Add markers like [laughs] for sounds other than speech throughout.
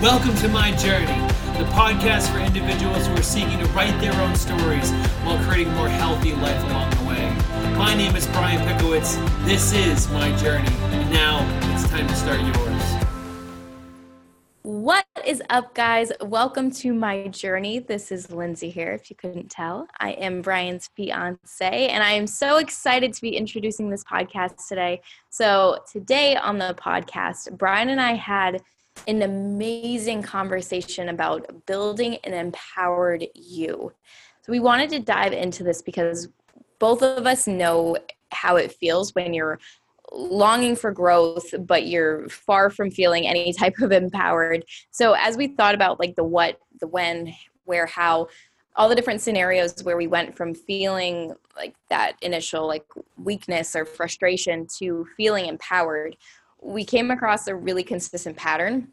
Welcome to My Journey, the podcast for individuals who are seeking to write their own stories while creating a more healthy life along the way. My name is Brian Pickowicz. This is My Journey. And now it's time to start yours. What is up, guys? Welcome to my journey. This is Lindsey here, if you couldn't tell. I am Brian's fiance, and I am so excited to be introducing this podcast today. So, today on the podcast, Brian and I had an amazing conversation about building an empowered you. So, we wanted to dive into this because both of us know how it feels when you're longing for growth but you're far from feeling any [laughs] type of empowered so as we thought about like the what the when where how all the different scenarios where we went from feeling like that initial like weakness or frustration to feeling empowered we came across a really consistent pattern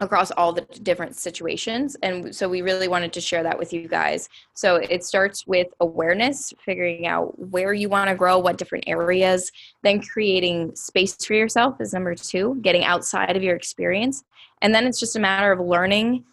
across all the different situations and so we really wanted to share that with you guys. So it starts with awareness figuring out where you want to grow what different areas then creating space for yourself is number two getting outside of your experience. And then it's just a matter of learning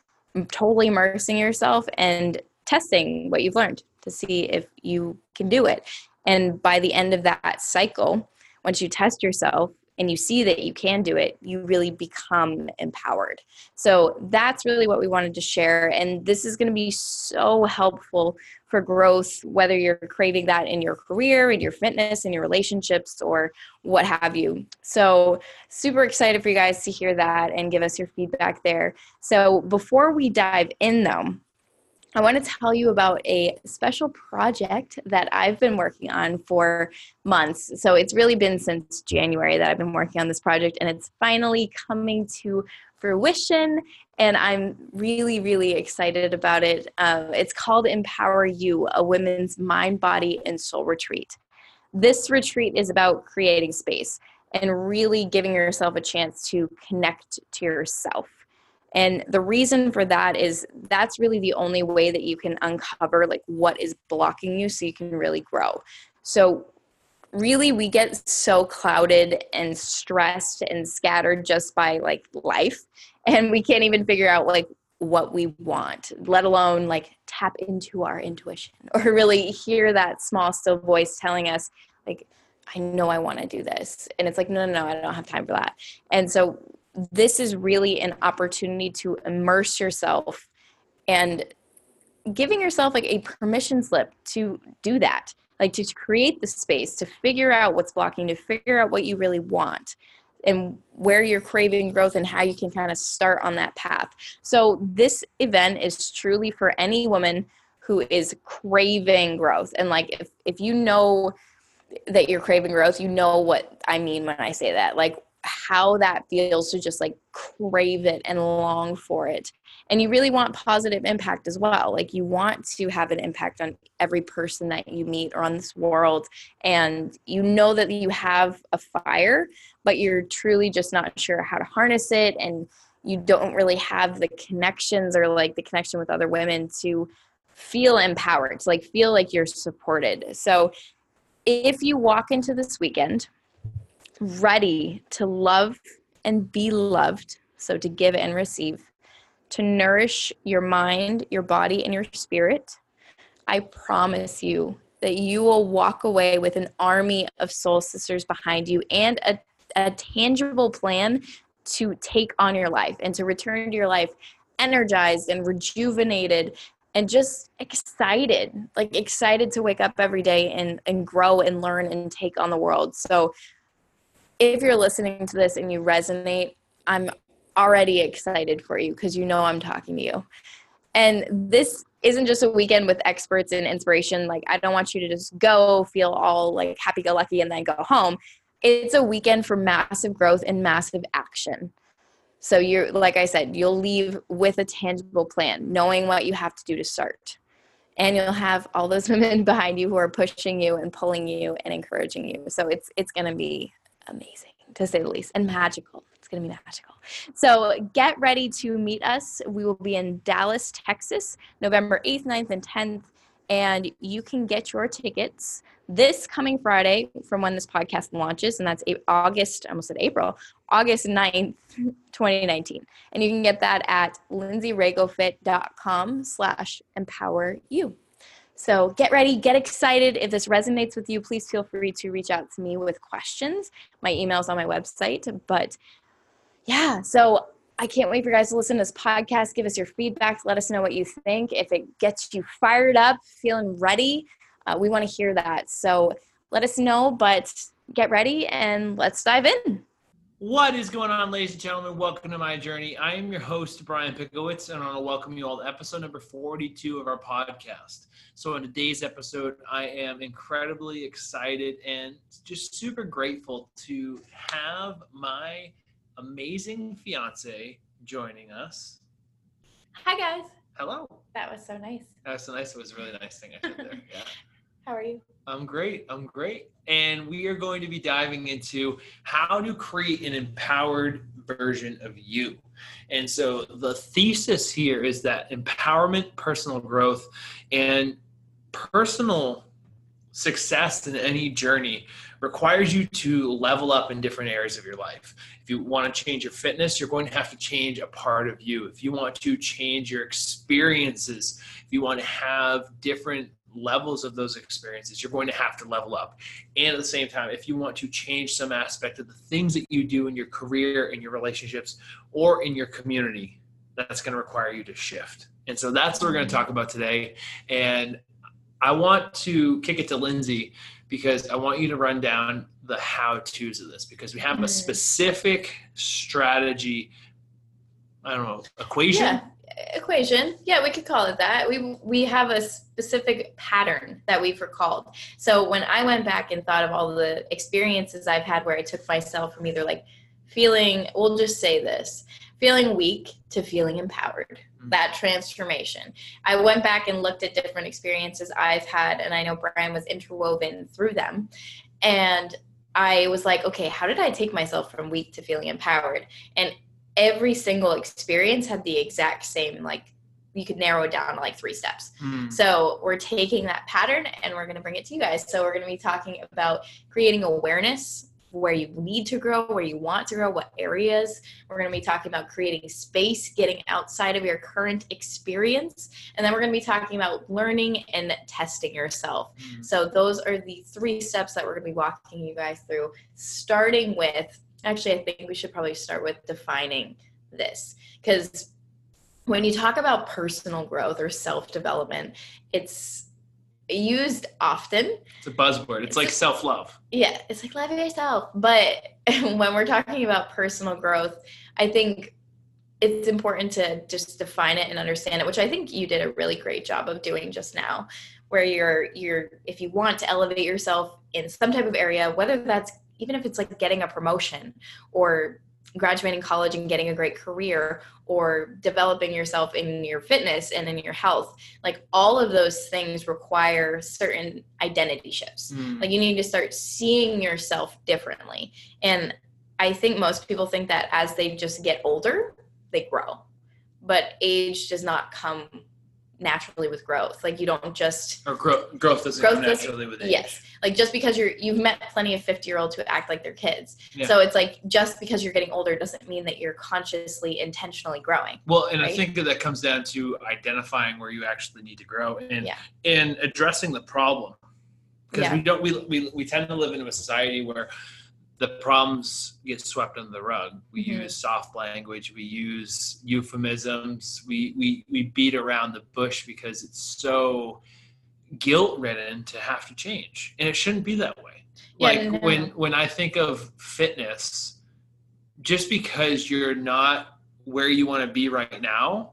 totally immersing yourself and testing what you've learned to see if you can do it. And by the end of that cycle once you test yourself and you see that you can do it, you really become empowered. So that's really what we wanted to share. And this is going to be so helpful for growth, whether you're craving that in your career, in your fitness, in your relationships, or what have you. So, super excited for you guys to hear that and give us your feedback there. So, before we dive in, though, I want to tell you about a special project that I've been working on for months. So it's really been since January that I've been working on this project, and it's finally coming to fruition. And I'm really, really excited about it. Uh, it's called Empower You, a women's mind, body, and soul retreat. This retreat is about creating space and really giving yourself a chance to connect to yourself and the reason for that is that's really the only way that you can uncover like what is blocking you so you can really grow. So really we get so clouded and stressed and scattered just by like life and we can't even figure out like what we want, let alone like tap into our intuition [laughs] or really hear that small still voice telling us like I know I want to do this. And it's like, no, no, no, I don't have time for that. And so this is really an opportunity to immerse yourself and giving yourself like a permission slip to do that. Like to create the space to figure out what's blocking to figure out what you really want and where you're craving growth and how you can kind of start on that path. So this event is truly for any woman who is craving growth. And like if, if you know that you're craving growth you know what i mean when i say that. Like how that feels to just like crave it and long for it. And you really want positive impact as well. Like you want to have an impact on every person that you meet or on this world. And you know that you have a fire, but you're truly just not sure how to harness it. And you don't really have the connections or like the connection with other women to feel empowered, to like feel like you're supported. So if you walk into this weekend, ready to love and be loved, so to give and receive, to nourish your mind, your body, and your spirit, I promise you that you will walk away with an army of soul sisters behind you and a, a tangible plan to take on your life and to return to your life energized and rejuvenated and just excited like excited to wake up every day and and grow and learn and take on the world. So if you're listening to this and you resonate, I'm already excited for you because you know I'm talking to you. And this isn't just a weekend with experts and inspiration. Like, I don't want you to just go feel all like happy go lucky and then go home. It's a weekend for massive growth and massive action. So, you're, like I said, you'll leave with a tangible plan, knowing what you have to do to start. And you'll have all those [laughs] women behind you who are pushing you and pulling you and encouraging you. So, it's, it's going to be amazing to say the least and magical. It's going to be magical. So get ready to meet us. We will be in Dallas, Texas, November 8th, 9th, and 10th. and you can get your tickets this coming Friday from when this podcast launches, and that's August, I almost said April, August 9th, 2019. And you can get that at lindseyragofit.com slash empower you. So get ready, get excited. If this resonates with you, please feel free to reach out to me with questions. My email's on my website. But yeah, so I can't wait for you guys to listen to this podcast. Give us your feedback. Let us know what you think. If it gets you fired up, feeling ready, uh, we want to hear that. So let us know, but get ready and let's dive in. What is going on, ladies and gentlemen? Welcome to my journey. I am your host, Brian Pickowicz, and I want to welcome you all to episode number 42 of our podcast. So, in today's episode, I am incredibly excited and just super grateful to have my amazing fiance joining us. Hi, guys. Hello. That was so nice. That was so nice. It was a really nice thing I did there. Yeah. [laughs] How are you? I'm great. I'm great. And we are going to be diving into how to create an empowered version of you. And so the thesis here is that empowerment, personal growth, and personal success in any journey requires you to level up in different areas of your life. If you want to change your fitness, you're going to have to change a part of you. If you want to change your experiences, if you want to have different levels of those experiences, you're going to have to level up. And at the same time, if you want to change some aspect of the things that you do in your career, in your relationships, or in your community, that's going to require you to shift. And so that's what we're going to talk about today. And I want to kick it to Lindsey because I want you to run down the how to's of this because we have a mm. specific strategy. I don't know, equation. Yeah, equation. Yeah, we could call it that. We we have a specific pattern that we've recalled. So when I went back and thought of all the experiences I've had where I took myself from either like feeling, we'll just say this, feeling weak to feeling empowered mm-hmm. that transformation i went back and looked at different experiences i've had and i know brian was interwoven through them and i was like okay how did i take myself from weak to feeling empowered and every single experience had the exact same like you could narrow it down to like three steps. Mm. So we're taking that pattern and we're going to bring it to you guys. So we're going to be talking about creating awareness where you need to grow, where you want to grow, what areas. We're going to be talking about creating space, getting outside of your current experience. And then we're going to be talking about learning and testing yourself. Mm-hmm. So, those are the three steps that we're going to be walking you guys through, starting with actually, I think we should probably start with defining this because when you talk about personal growth or self development, it's used often. It's a buzzword. It's, it's like self love. Yeah, it's like love yourself. But [laughs] when we're talking about personal growth, I think it's important to just define it and understand it, which I think you did a really great job of doing just now. Where you're you're if you want to elevate yourself in some type of area, whether that's even if it's like getting a promotion or graduating college and getting a great career or developing yourself in your fitness and in your health like all of those things require certain identity shifts. Mm. like you need to start seeing yourself differently. And i think most people think that as they just get older they grow. But age does not come naturally with growth. Like you don't just or growth growth doesn't growth naturally with age. Yes, like just because you're you've met plenty of fifty year olds who act like they're kids. Yeah. So it's like just because you're getting older doesn't mean that you're consciously intentionally growing. Well, and right? I think that that comes down to identifying where you actually need to grow and yeah. and addressing the problem because yeah. we don't we, we we tend to live in a society where the problems get swept under the rug. We mm-hmm. use soft language, we use euphemisms, we, we, we beat around the bush because it's so guilt ridden to have to change. And it shouldn't be that way. Yeah, like no. when when I think of fitness, just because you're not where you want to be right now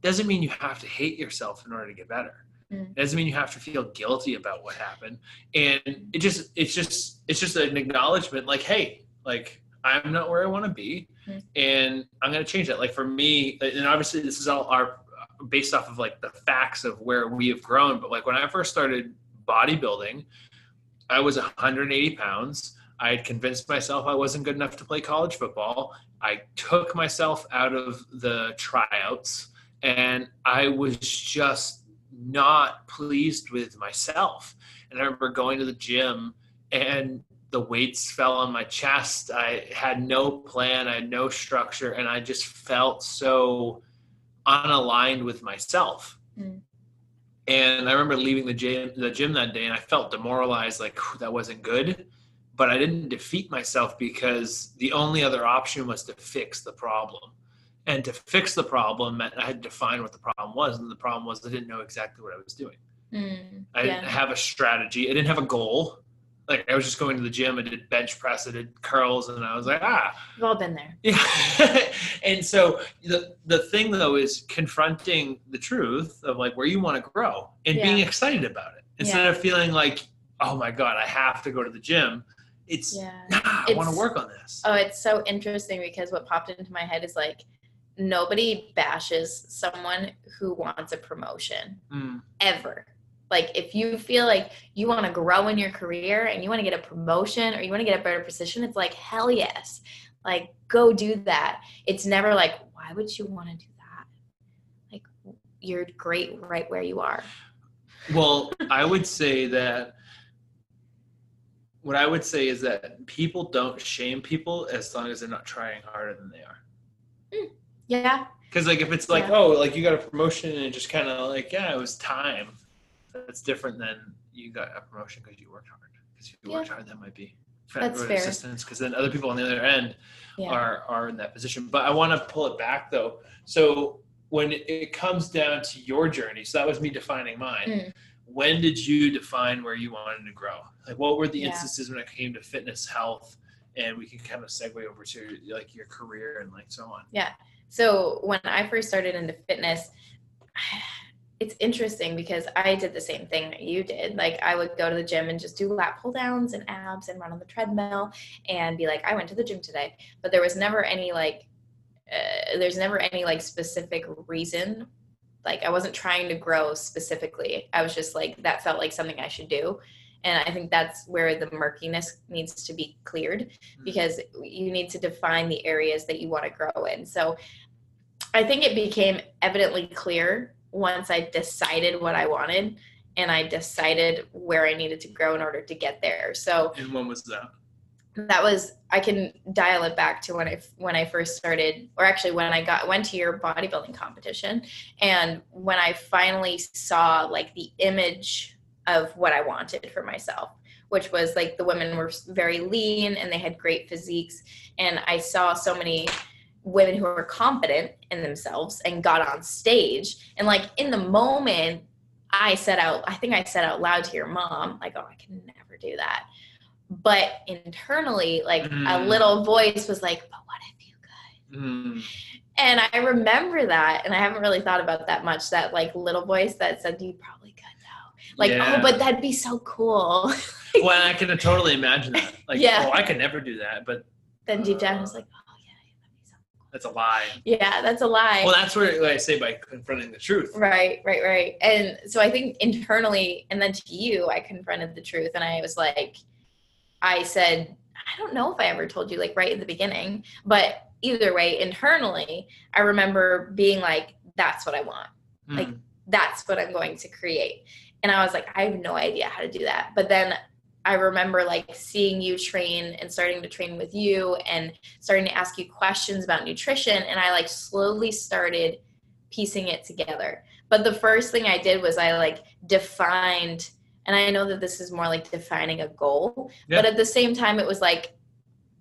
doesn't mean you have to hate yourself in order to get better. Mm. It doesn't mean you have to feel guilty about what happened. And it just it's just it's just an acknowledgement like, hey, like I'm not where I want to be mm. and I'm gonna change that. Like for me, and obviously this is all our based off of like the facts of where we have grown, but like when I first started bodybuilding, I was 180 pounds. I had convinced myself I wasn't good enough to play college football. I took myself out of the tryouts and I was just not pleased with myself. And I remember going to the gym and the weights fell on my chest. I had no plan, I had no structure, and I just felt so unaligned with myself. Mm. And I remember leaving the gym, the gym that day, and I felt demoralized, like that wasn't good. But I didn't defeat myself because the only other option was to fix the problem. And to fix the problem I had to define what the problem was, and the problem was I didn't know exactly what I was doing. Mm, I didn't have a strategy. I didn't have a goal like I was just going to the gym. I did bench press, I did curls, and I was like, ah. We've all been there. Yeah. [laughs] and so the the thing though is confronting the truth of like where you want to grow and yeah. being excited about it instead yeah. of feeling like, oh my god, I have to go to the gym. It's yeah. Nah, I want to work on this. Oh, it's so interesting because what popped into my head is like nobody bashes someone who wants a promotion mm. ever like if you feel like you want to grow in your career and you want to get a promotion or you want to get a better position, it's like hell yes. Like go do that. It's never like why would you want to do that? Like you're great right where you are. Well, I would say that what I would say is that people don't shame people as long as they're not trying harder than they are. Mm, yeah. Because like if it's like yeah. oh like you got a promotion and it just kind of like yeah it was time that's different than you got a promotion because you worked hard. Because if you yeah. worked hard, that might be that's fair. assistance. Because then other people on the other end yeah. are are in that position. But I want to pull it back though. So when it comes down to your journey, so that was me defining mine. Mm. When did you define where you wanted to grow? Like, what were the instances when it came to fitness, health, and we can kind of segue over to like your career and like so on. Yeah. So when I first started into fitness, [sighs] it's interesting because I did the same thing that you did. Like I would go to the gym and just do lat pull downs and abs and run on the treadmill and be like, I went to the gym today. But there was never any like, uh, there's never any like specific reason. Like I wasn't trying to grow specifically. I was just like, that felt like something I should do. And I think that's where the murkiness needs to be cleared mm-hmm. because you need to define the areas that you want to grow in. So I think it became evidently clear once I decided what I wanted and I decided where I needed to grow in order to get there. So And when was that? That was I can dial it back to when I when I first started or actually when I got went to your bodybuilding competition and when I finally saw like the image of what I wanted for myself which was like the women were very lean and they had great physiques. And I saw so many women who were confident in themselves and got on stage. And like in the moment i said out i think i said out loud to your mom like oh i can never do that. But internally like mm. a little voice was like but what if you could? Mm. and i remember that and i haven't really thought about that much that like little voice that said you probably could though like oh, yeah. oh but that'd be so cool [laughs] well i can totally imagine that like yeah. oh i could never do that but then deep down i was like that's a lie. Yeah, that's a lie. Well, that's what I say by confronting the truth. Right, right, right. And so I think internally, and then to you, I confronted the truth, and I was like, I said, I don't know if I ever told you like right in the beginning, but either way, internally, I remember being like, that's what I want. Mm. Like, that's what I'm going to create. And I was like, I have no idea how to do that. But then I remember like seeing you train and starting to train with you and starting to ask you questions about nutrition. And I like slowly started piecing it together. But the first thing I did was I like defined, and I know that this is more like defining a goal, yeah. but at the same time, it was like,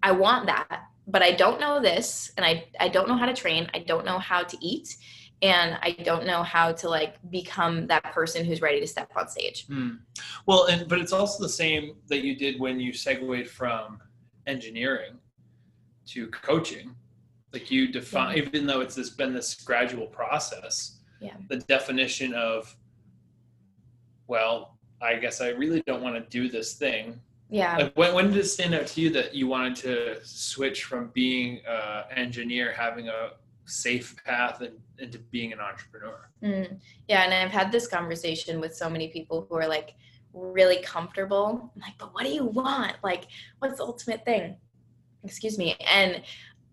I want that, but I don't know this, and I, I don't know how to train, I don't know how to eat and I don't know how to like become that person who's ready to step on stage. Mm. Well, and but it's also the same that you did when you segued from engineering to coaching. Like you define, yeah. even though it's this been this gradual process. Yeah. The definition of, well, I guess I really don't want to do this thing. Yeah. Like when, when did it stand out to you that you wanted to switch from being an engineer, having a safe path and, into being an entrepreneur. Mm, yeah, and I've had this conversation with so many people who are like really comfortable. I'm like, but what do you want? Like, what's the ultimate thing? Excuse me. And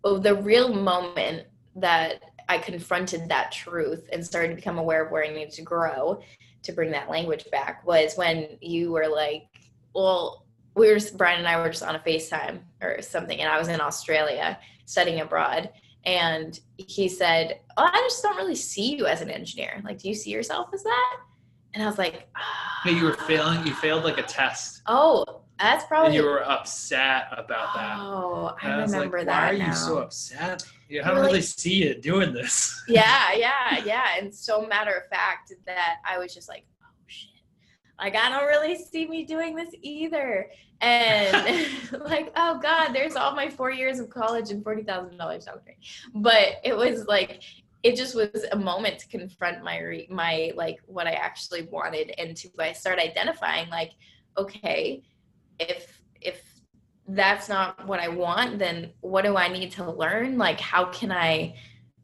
oh, the real moment that I confronted that truth and started to become aware of where I needed to grow to bring that language back was when you were like, well, we were Brian and I were just on a FaceTime or something, and I was in Australia studying abroad, and he said, "Oh, I just don't really see you as an engineer. Like, do you see yourself as that?" And I was like, ah. Hey, you were failing. You failed like a test, "Oh, that's probably." and you were upset about that. Oh, I And was like, remember Why that are now. you so upset? Yeah, I You don't really like- see you doing this. yeah, [laughs] yeah, yeah. And so matter of fact that I was just like, oh. Like I don't really see me doing this either. And [laughs] like, oh God, there's all my four years of college and forty thousand dollars. Okay. But it was like it just was a moment to confront my re- my like what I actually wanted and to I start identifying like, okay, if if that's not what I want, then what do I need to learn? Like how can I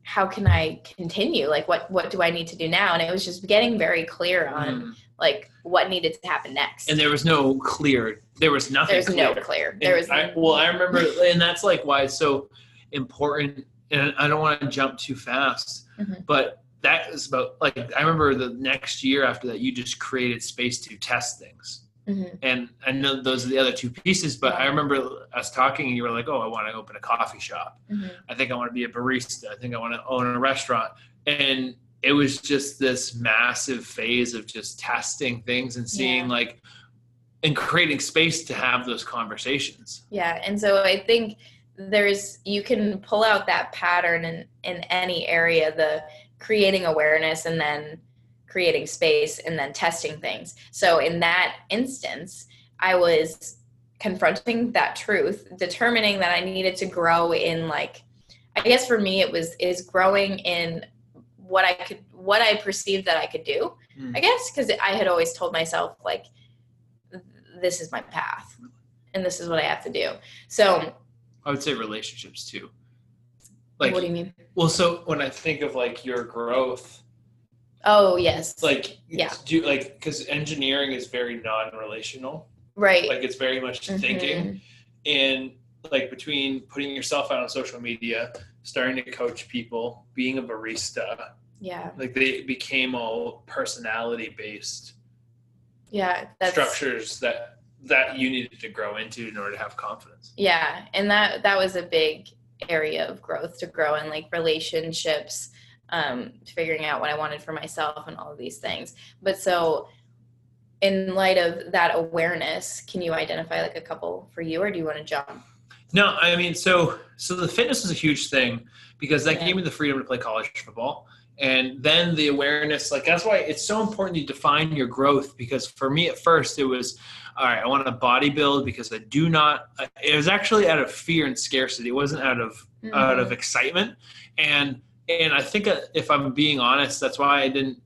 how can I continue? Like what what do I need to do now? And it was just getting very clear on Mm. Like what needed to happen next. And there was no clear. There was nothing. There's no clear. clear. And There was I, well, I remember, and that's like why it's so important. And I don't want to jump too fast, Mhm. but that is about like I remember the next year after that, you just created space to test things. Mhm. And I know those are the other two pieces, but I remember us talking, and you were like, "Oh, I want to open a coffee shop. Mhm. I think I want to be a barista. I think I want to own a restaurant." And it was just this massive phase of just testing things and seeing Yeah. like and creating space to have those conversations. Yeah, and so I think there's you can pull out that pattern in in any area the creating awareness and then creating space and then testing things. So in that instance, I was confronting that truth, determining that I needed to grow in like I guess for me it was is growing in what I could what I perceived that I could do. Hmm. I guess because I had always told myself like this is my path and this is what I have to do. So I would say relationships too. Like, what do you mean? well, so when I think of like your growth, Oh yes. like, Yeah. do like because engineering is very non-relational. right. Like, it's very much thinking, Mhm. and like between putting yourself out on social media, starting to coach people, being a barista, Yeah. like they became all personality based Yeah. Structures that that you needed to grow into in order to have confidence. yeah, and that that was a big area of growth to grow in like relationships, um, figuring out what I wanted for myself and all of these things. But so in light of that awareness, can you identify like a couple for you or do you want to jump? No, I mean, so so the fitness was a huge thing because that Yeah. gave me the freedom to play college football, and then the awareness. Like that's why it's so important to define your growth. Because for me, at first, it was, all right, I want to bodybuild because I do not. It was actually out of fear and scarcity. It wasn't out of out of mm-hmm. excitement, and and I think if I'm being honest, that's why I didn't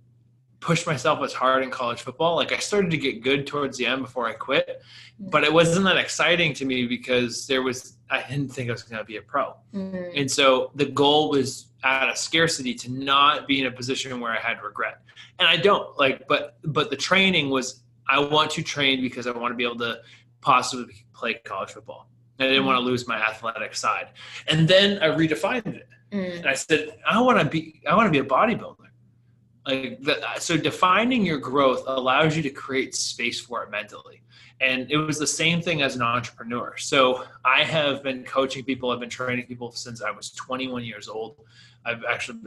push myself as hard in college football. Like I started to get good towards the end before I quit, but it wasn't that exciting to me because there was I didn't think I was going to be a pro. Mhm. And so the goal was out of scarcity to not be in a position where I had regret. And I don't like but but the training was I want to train because I want to be able to possibly play college football. I didn't want to lose my athletic side. And then I redefined it. Mm. And I said, I want to be, I want to be a bodybuilder. Like the, so, defining your growth allows you to create space for it mentally. And it was the same thing as an entrepreneur. So I have been coaching people. I've been training people since I was 21 years old. I've actually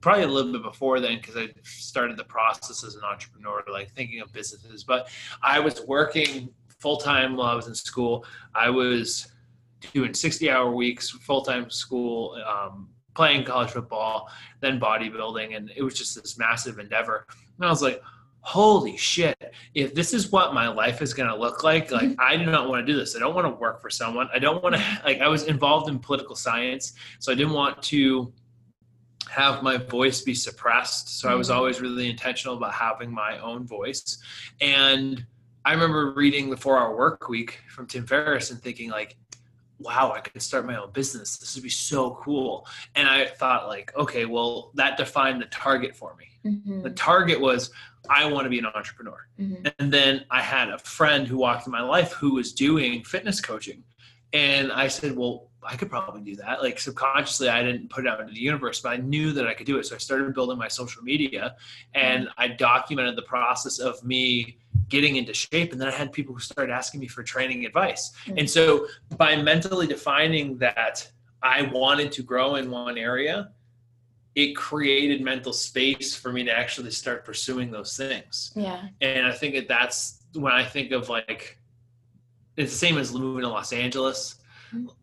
probably a little bit before then because I started the process as an entrepreneur, like thinking of businesses. But I was working full time while I was in school. I was doing 60 hour weeks, full time school, um, playing college football, then bodybuilding. And it was just this massive endeavor. And I was like, holy shit, if this is what my life is going to look like, like [laughs] I do not want to do this. I don't want to work for someone. I don't want to, [laughs] like, I was involved in political science. So I didn't want to have my voice be suppressed. So I was Mhm. always really intentional about having my own voice. And I remember reading the four hour work week from Tim Ferriss and thinking like, wow, I could start my own business. This would be so cool. And I thought like, okay, well, that defined the target for me. Mhm. The target was I want to be an entrepreneur. Mhm. And then I had a friend who walked in my life who was doing fitness coaching. And I said, well, I could probably do that. Like subconsciously, I didn't put it out into the universe, but I knew that I could do it. So I started building my social media and I documented the process of me getting into shape. And then I had people who started asking me for training advice. Mm. And so by mentally defining that I wanted to grow in one area, it created mental space for me to actually start pursuing those things. Yeah. And I think that that's when I think of like, it's the same as moving to Los Angeles.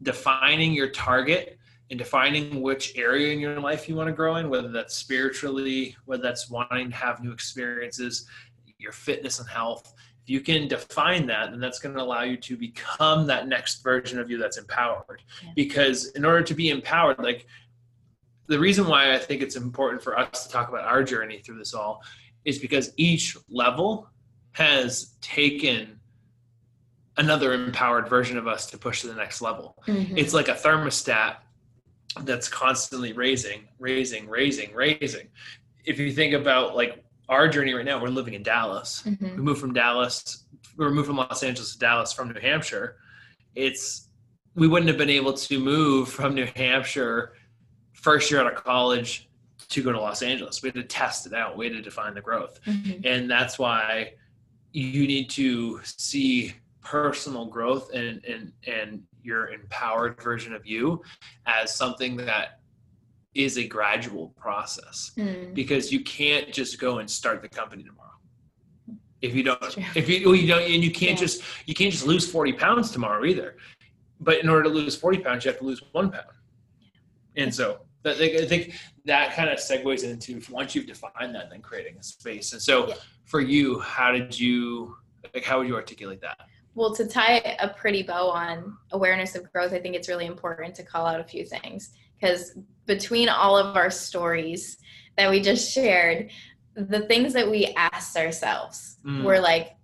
Defining your target and defining which area in your life you want to grow in, whether that's spiritually, whether that's wanting to have new experiences, your fitness and health. If you can define that, then that's going to allow you to become that next version of you that's empowered. Yeah. Because in order to be empowered, like the reason why I think it's important for us to talk about our journey through this all is because each level has taken another empowered version of us to push to the next level. Mhm. It's like a thermostat that's constantly raising, raising, raising, raising. If you think about like our journey right now, we're living in Dallas. Mhm. We moved from Dallas, we were moved from Los Angeles to Dallas from New Hampshire. It's we wouldn't have been able to move from New Hampshire first year out of college to go to Los Angeles. We had to test it out. We had to define the growth Mhm. and that's why you need to see personal growth and and and your empowered version of you as something that is a gradual process Mm. because you can't just go and start the company tomorrow if you don't if you well, you don't and you can't Yeah. just you can't just lose 40 pounds tomorrow either but in order to lose 40 pounds you have to lose one pound and so that, I think that kind of segues into once you've defined that, then creating a space. And so, Yeah. for you, how did you like? How would you articulate that? Well, to tie a pretty bow on awareness of growth, I think it's really important to call out a few things because between all of our stories that we just shared, the things that we asked ourselves Mm. were like,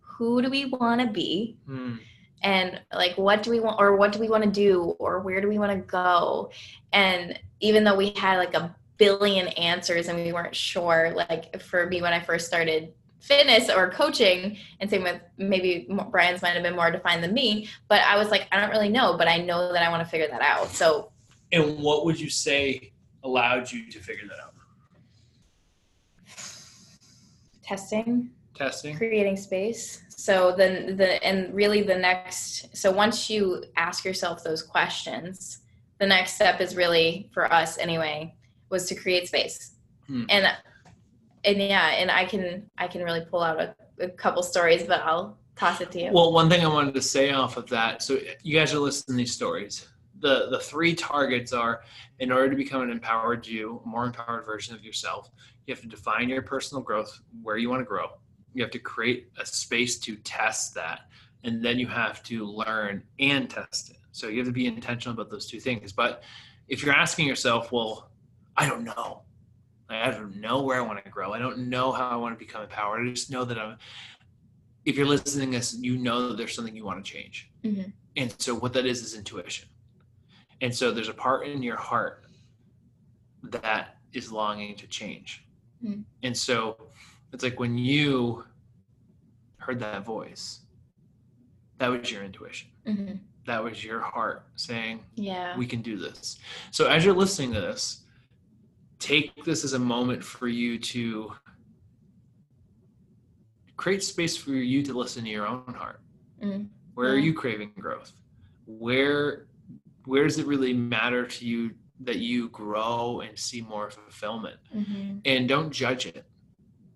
who do we want to be? Hmm. and like what do we want or what do we want to do or where do we want to go and even though we had like a billion answers and we weren't sure like for me when i first started fitness or coaching and same with maybe brian's might have been more defined than me but i was like i don't really know but i know that i want to figure that out so And what would you say allowed you to figure that out? testing Testing. creating space so then the and really the next so once you ask yourself those questions the next step is really for us anyway was to create space Hmm. and and yeah and i can i can really pull out a, a couple stories but i'll toss it to you Well, one thing I wanted to say off of that. So you guys are listening to these stories. The the three targets are in order to become an empowered you, a more empowered version of yourself, you have to define your personal growth, where you want to grow. You have to create a space to test that. And then you have to learn and test it. So you have to be intentional about those two things. But if you're asking yourself, well, I don't know. Like, I don't know where I want to grow. I don't know how I want to become empowered. I just know that I'm if you're listening to this, you know that there's something you want to change. Mhm. And so what that is is intuition. And so there's a part in your heart that is longing to change. Mm. And so it's like when you heard that voice, that was your intuition. hmm That was your heart saying, yeah we can do this. So as you're listening to this, take this as a moment for you to create space for you to listen to your own heart. Mhm. Where are you craving growth? Where where does it really matter to you that you grow and see more fulfillment? hmm And don't judge it.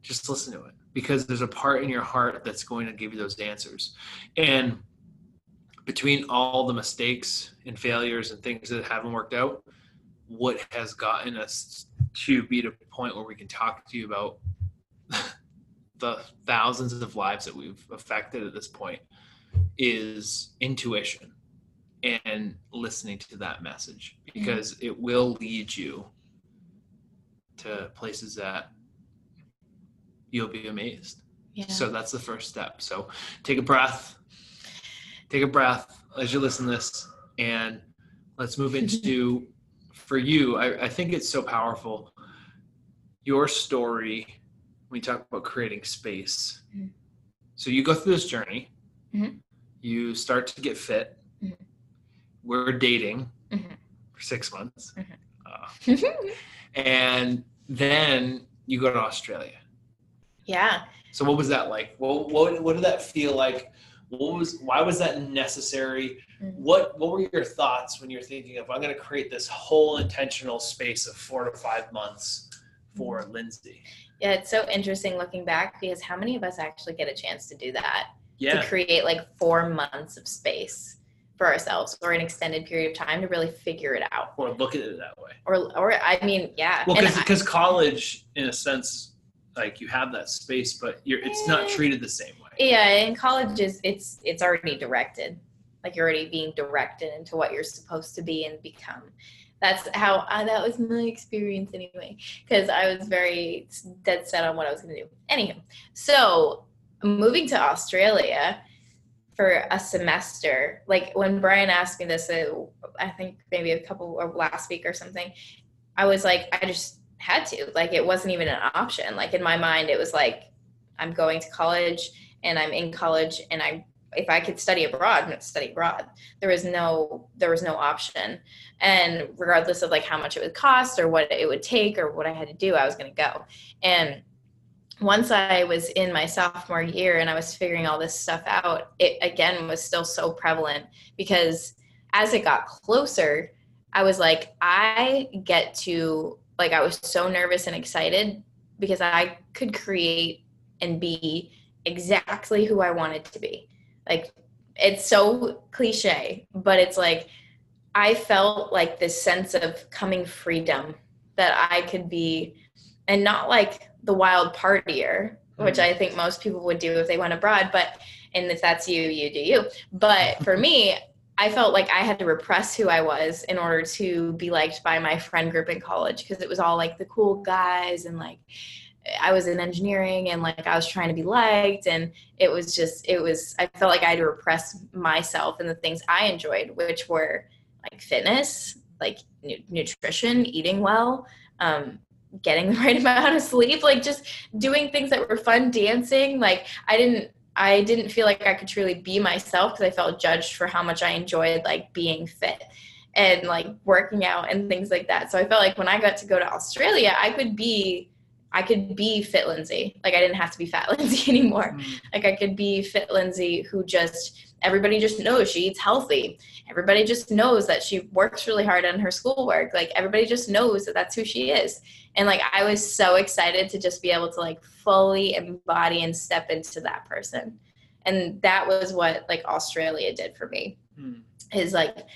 Just listen to it because there's a part in your heart that's going to give you those answers. And between all the mistakes and failures and things that haven't worked out, what has gotten us to be at a point where we can talk to you about [laughs] the thousands of lives that we've affected at this point is intuition and listening to that message because mm-hmm. it will lead you to places that you'll be amazed. yeah So that's the first step. So take a breath, take a breath as you listen to this, and let's move into [laughs] for you. I, I think it's so powerful. Your story, when we talk about creating space. Mhm. So you go through this journey, Mhm. you start to get fit, Mhm. we're dating Mhm. for six months, Mhm. uh, and then you go to Australia. yeah. So what was that like? What what what did that feel like? What was why was that necessary? Mhm. What what were your thoughts when you're thinking of I'm going to create this whole intentional space of four to five months for Mm-hmm. Lindsey? Yeah, it's so interesting looking back because how many of us actually get a chance to do that? Yeah, To create like four months of space for ourselves or an extended period of time to really figure it out. or look at it that way. Or, or I mean, yeah. Well, because college, in a sense, like you have that space, but you're it's not treated the same way. yeah, in college is it's it's already directed. Like you're already being directed into what you're supposed to be and become. That's how that was my experience anyway. Because I was very dead set on what I was going to do. Anywho, so moving to Australia for a semester, like when Brian asked me this, uh, I think maybe a couple or last week or something, I was like, I just had to. Like it wasn't even an option. Like in my mind, it was like I'm going to college and I'm in college and I if I could study abroad, I'm study abroad. There was no there was no option. And regardless of like how much it would cost or what it would take or what I had to do, I was gonna go. And once I was in my sophomore year and I was figuring all this stuff out, it again was still so prevalent because as it got closer, I was like, I get to like I was so nervous and excited because I could create and be exactly who I wanted to be. Like it's so cliche, but it's like I felt like this sense of coming freedom that I could be and not like the wild partier, which mm-hmm. I think most people would do if they went abroad, but and if that's you, you do you. But [laughs] for me, I felt like I had to repress who I was in order to be liked by my friend group in college because it was all like the cool guys and like I was in engineering and like I was trying to be liked and it was just it was I felt like I had to repress myself and the things I enjoyed which were like fitness, like nu- nutrition, eating well, um getting [laughs] the right amount of sleep, like just doing things that were fun, dancing, like I didn't I didn't feel like I could truly be myself because I felt judged for how much I enjoyed like being fit and like working out and things like that. So I felt like when I got to go to Australia, I could be I could be fit Lindsey. Like I didn't have to be fat [laughs] Lindsey anymore. Mm. Like I could be fit Lindsey who just everybody just knows she eats healthy. Everybody just knows that she works really hard on her schoolwork. Like everybody just knows that that's who she is. And like I was so excited to just be able to like fully embody and step into that person. And that was what like Australia did for me. Mm. Is like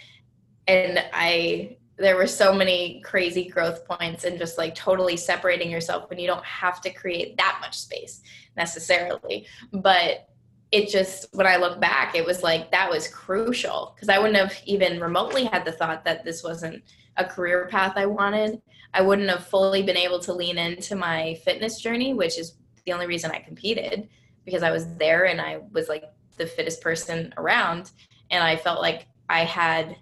and I there were so many crazy growth points and just like totally separating yourself when you don't have to create that much space necessarily. But it just when I look back, it was like that was crucial because I wouldn't have even remotely had the thought that this wasn't a career path I wanted. I wouldn't have fully been able to lean into my fitness journey, which is the only reason I competed because I was there and I was like the fittest person around and I felt like I had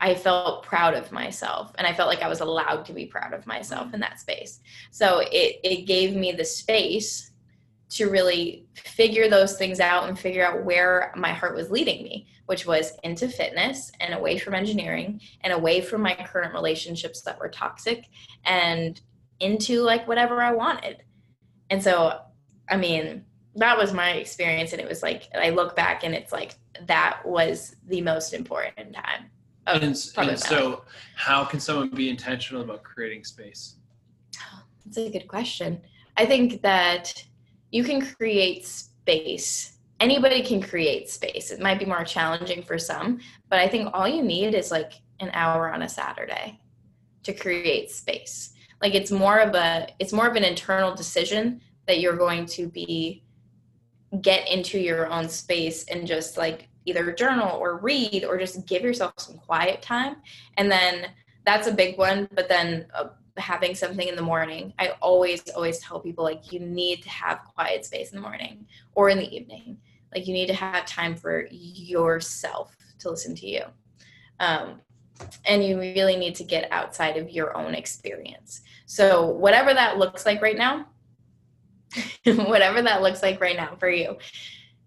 I felt proud of myself and I felt like I was allowed to be proud of myself mm. in that space. So it it gave me the space to really figure those things out and figure out where my heart was leading me, which was into fitness and away from engineering and away from my current relationships that were toxic and into like whatever I wanted. And so I mean, that was my experience and it was like I look back and it's like that was the most important time. Of And, and so, how can someone be intentional about creating space? That's a good question. I think that you can create space. Anybody can create space. It might be more challenging for some, but I think all you need is like an hour on a Saturday to create space. Like it's more of a it's more of an internal decision that you're going to be get into your own space and just like either journal or read or just give yourself some quiet time. And then that's a big one but then uh, having something in the morning i always always tell people like you need to have quiet space in the morning or in the evening. Like you need to have time for yourself to listen to you. Um, and you really need to get outside of your own experience. So whatever that looks like right now [laughs] whatever that looks like right now for you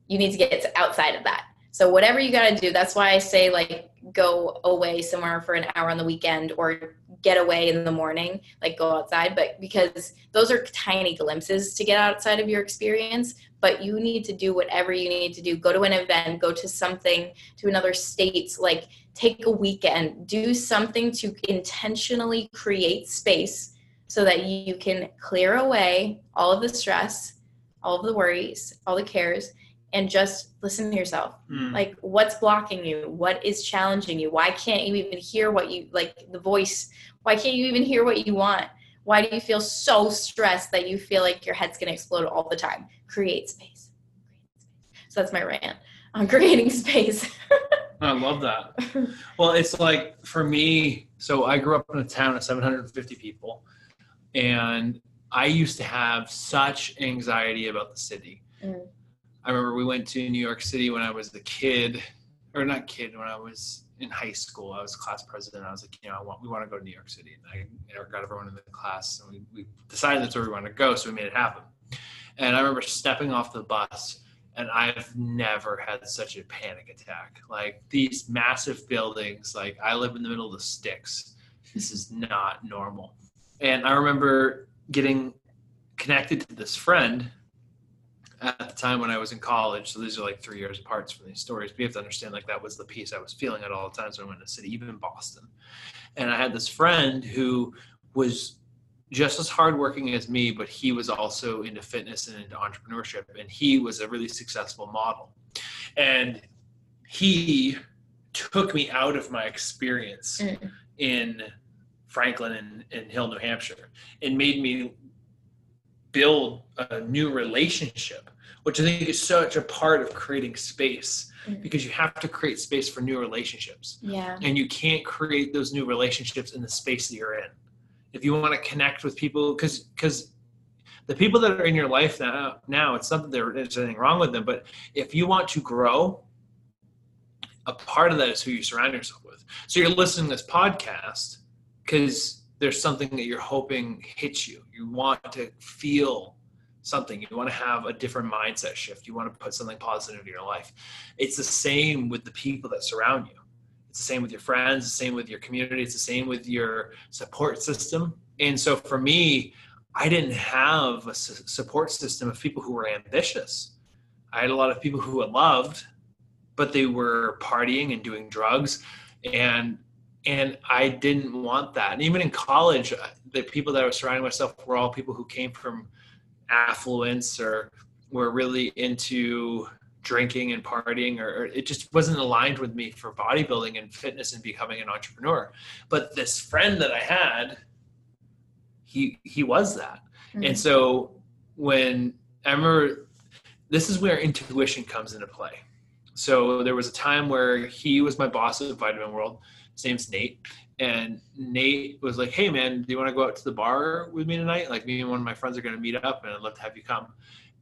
you need to get outside of that So whatever you got to do, that's why I say like go away somewhere for an hour on the weekend or get away in the morning, like go outside, but because those are tiny glimpses to get outside of your experience, but you need to do whatever you need to do. Go to an event, go to something to another state, like take a weekend, do something to intentionally create space so that you can clear away all of the stress, all of the worries, all the cares and just listen to yourself. Mm. Like what's blocking you? What is challenging you? Why can't you even hear what you like the voice? Why can't you even hear what you want? Why do you feel so stressed that you feel like your head's going to explode all the time? Create space. So that's my rant on [laughs] creating space. I love that. [laughs] Well, it's like for me, so I grew up in a town of 750 people and I used to have such anxiety about the city. Mm I remember we went to New York City when I was a kid, or not kid, when I was in high school. I was class president. I was like, you know, I want, we want to go to New York City. And I got everyone in the class and we, we decided that's where we wanted to go. So we made it happen. And I remember stepping off the bus and I've never had such a panic attack. Like these massive buildings, like I live in the middle of the sticks. This is not normal. And I remember getting connected to this friend at the time when I was in college. So these are like three years apart from these stories. But you have to understand like that was the piece I was feeling at all the times when I went to the city, even in Boston. And I had this friend who was just as hardworking as me, but he was also into fitness and into entrepreneurship. And he was a really successful model. And he took me out of my experience mm. in Franklin and, and Hill, New Hampshire, and made me build a new relationship, which I think is such a part of creating space mm-hmm. because you have to create space for new relationships. Yeah. And you can't create those new relationships in the space that you're in. If you want to connect with people, because because the people that are in your life now, now it's not that there's anything wrong with them, but if you want to grow, a part of that is who you surround yourself with. So you're listening to this podcast because there's something that you're hoping hits you. You want to feel something. You want to have a different mindset shift. You want to put something positive in your life. It's the same with the people that surround you. It's the same with your friends, the same with your community, it's the same with your support system. And so for me, I didn't have a support system of people who were ambitious. I had a lot of people who I loved, but they were partying and doing drugs. And and I didn't want that. And even in college, uh, the people that I was surrounding myself were all people who came from affluence or were really into drinking and partying or, or, it just wasn't aligned with me for bodybuilding and fitness and becoming an entrepreneur but this friend that i had he he was that mm-hmm. and so when i remember this is where intuition comes into play so there was a time where he was my boss at vitamin world his name's Nate. And Nate was like, Hey man, do you want to go out to the bar with me tonight? Like me and one of my friends are going to meet up and I'd love to have you come.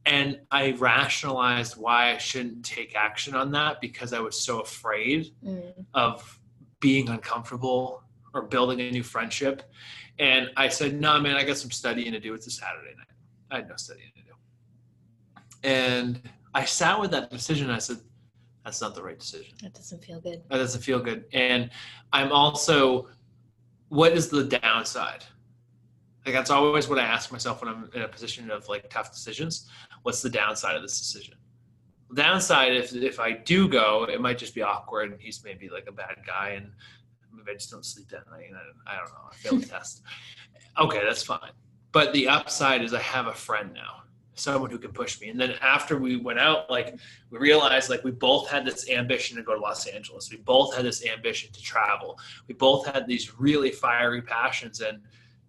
And I rationalized why I shouldn't take action on that because I was so afraid mm. of being uncomfortable or building a new friendship. And I said, no, nah, man, I got some studying to do. It's a Saturday night. I had no studying to do. And I sat with that decision. I said, that's not the right decision. That doesn't feel good. That doesn't feel good. And I'm also, what is the downside? Like that's always what I ask myself when I'm in a position of like tough decisions. What's the downside of this decision? The downside, if if I do go, it might just be awkward, and he's maybe like a bad guy, and maybe I just don't sleep that night, and I, I don't know. I failed the test. [laughs] Okay, that's fine. But the upside is I have a friend now someone who can push me. And then after we went out, like we realized like we both had this ambition to go to Los Angeles. We both had this ambition to travel. We both had these really fiery passions and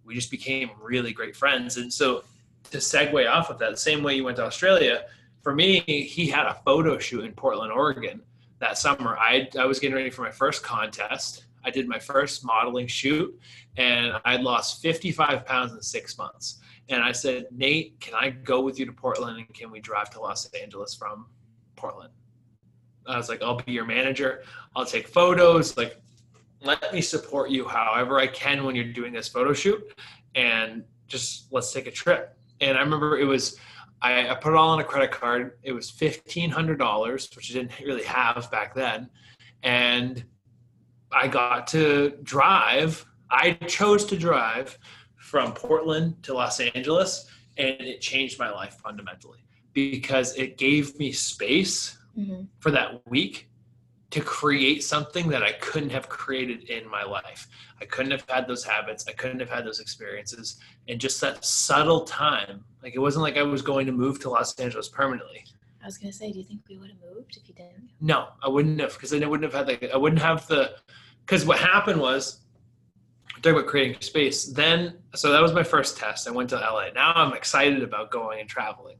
we just became really great friends. And so to segue off of that, the same way you went to Australia, for me, he had a photo shoot in Portland, Oregon that summer. I, I was getting ready for my first contest. I did my first modeling shoot and I lost 55 pounds in six months and I said, Nate, can I go with you to Portland and can we drive to Los Angeles from Portland? I was like, I'll be your manager. I'll take photos. Like, let me support you however I can when you're doing this photo shoot. And just let's take a trip. And I remember it was, I, I put it all on a credit card. It was fifteen hundred dollars, which I didn't really have back then, and I got to drive. I chose to drive from Portland to Los Angeles, and it changed my life fundamentally because it gave me space Mm-hmm. for that week to create something that I couldn't have created in my life. I couldn't have had those habits. I couldn't have had those experiences. And just that subtle time, like it wasn't like I was going to move to Los Angeles permanently. I was gonna say, do you think we would have moved if you didn't? No, I wouldn't have because then I wouldn't have had like I wouldn't have the because what happened was talking about creating space. Then so that was my first test. I went to LA. Now I'm excited about going and traveling.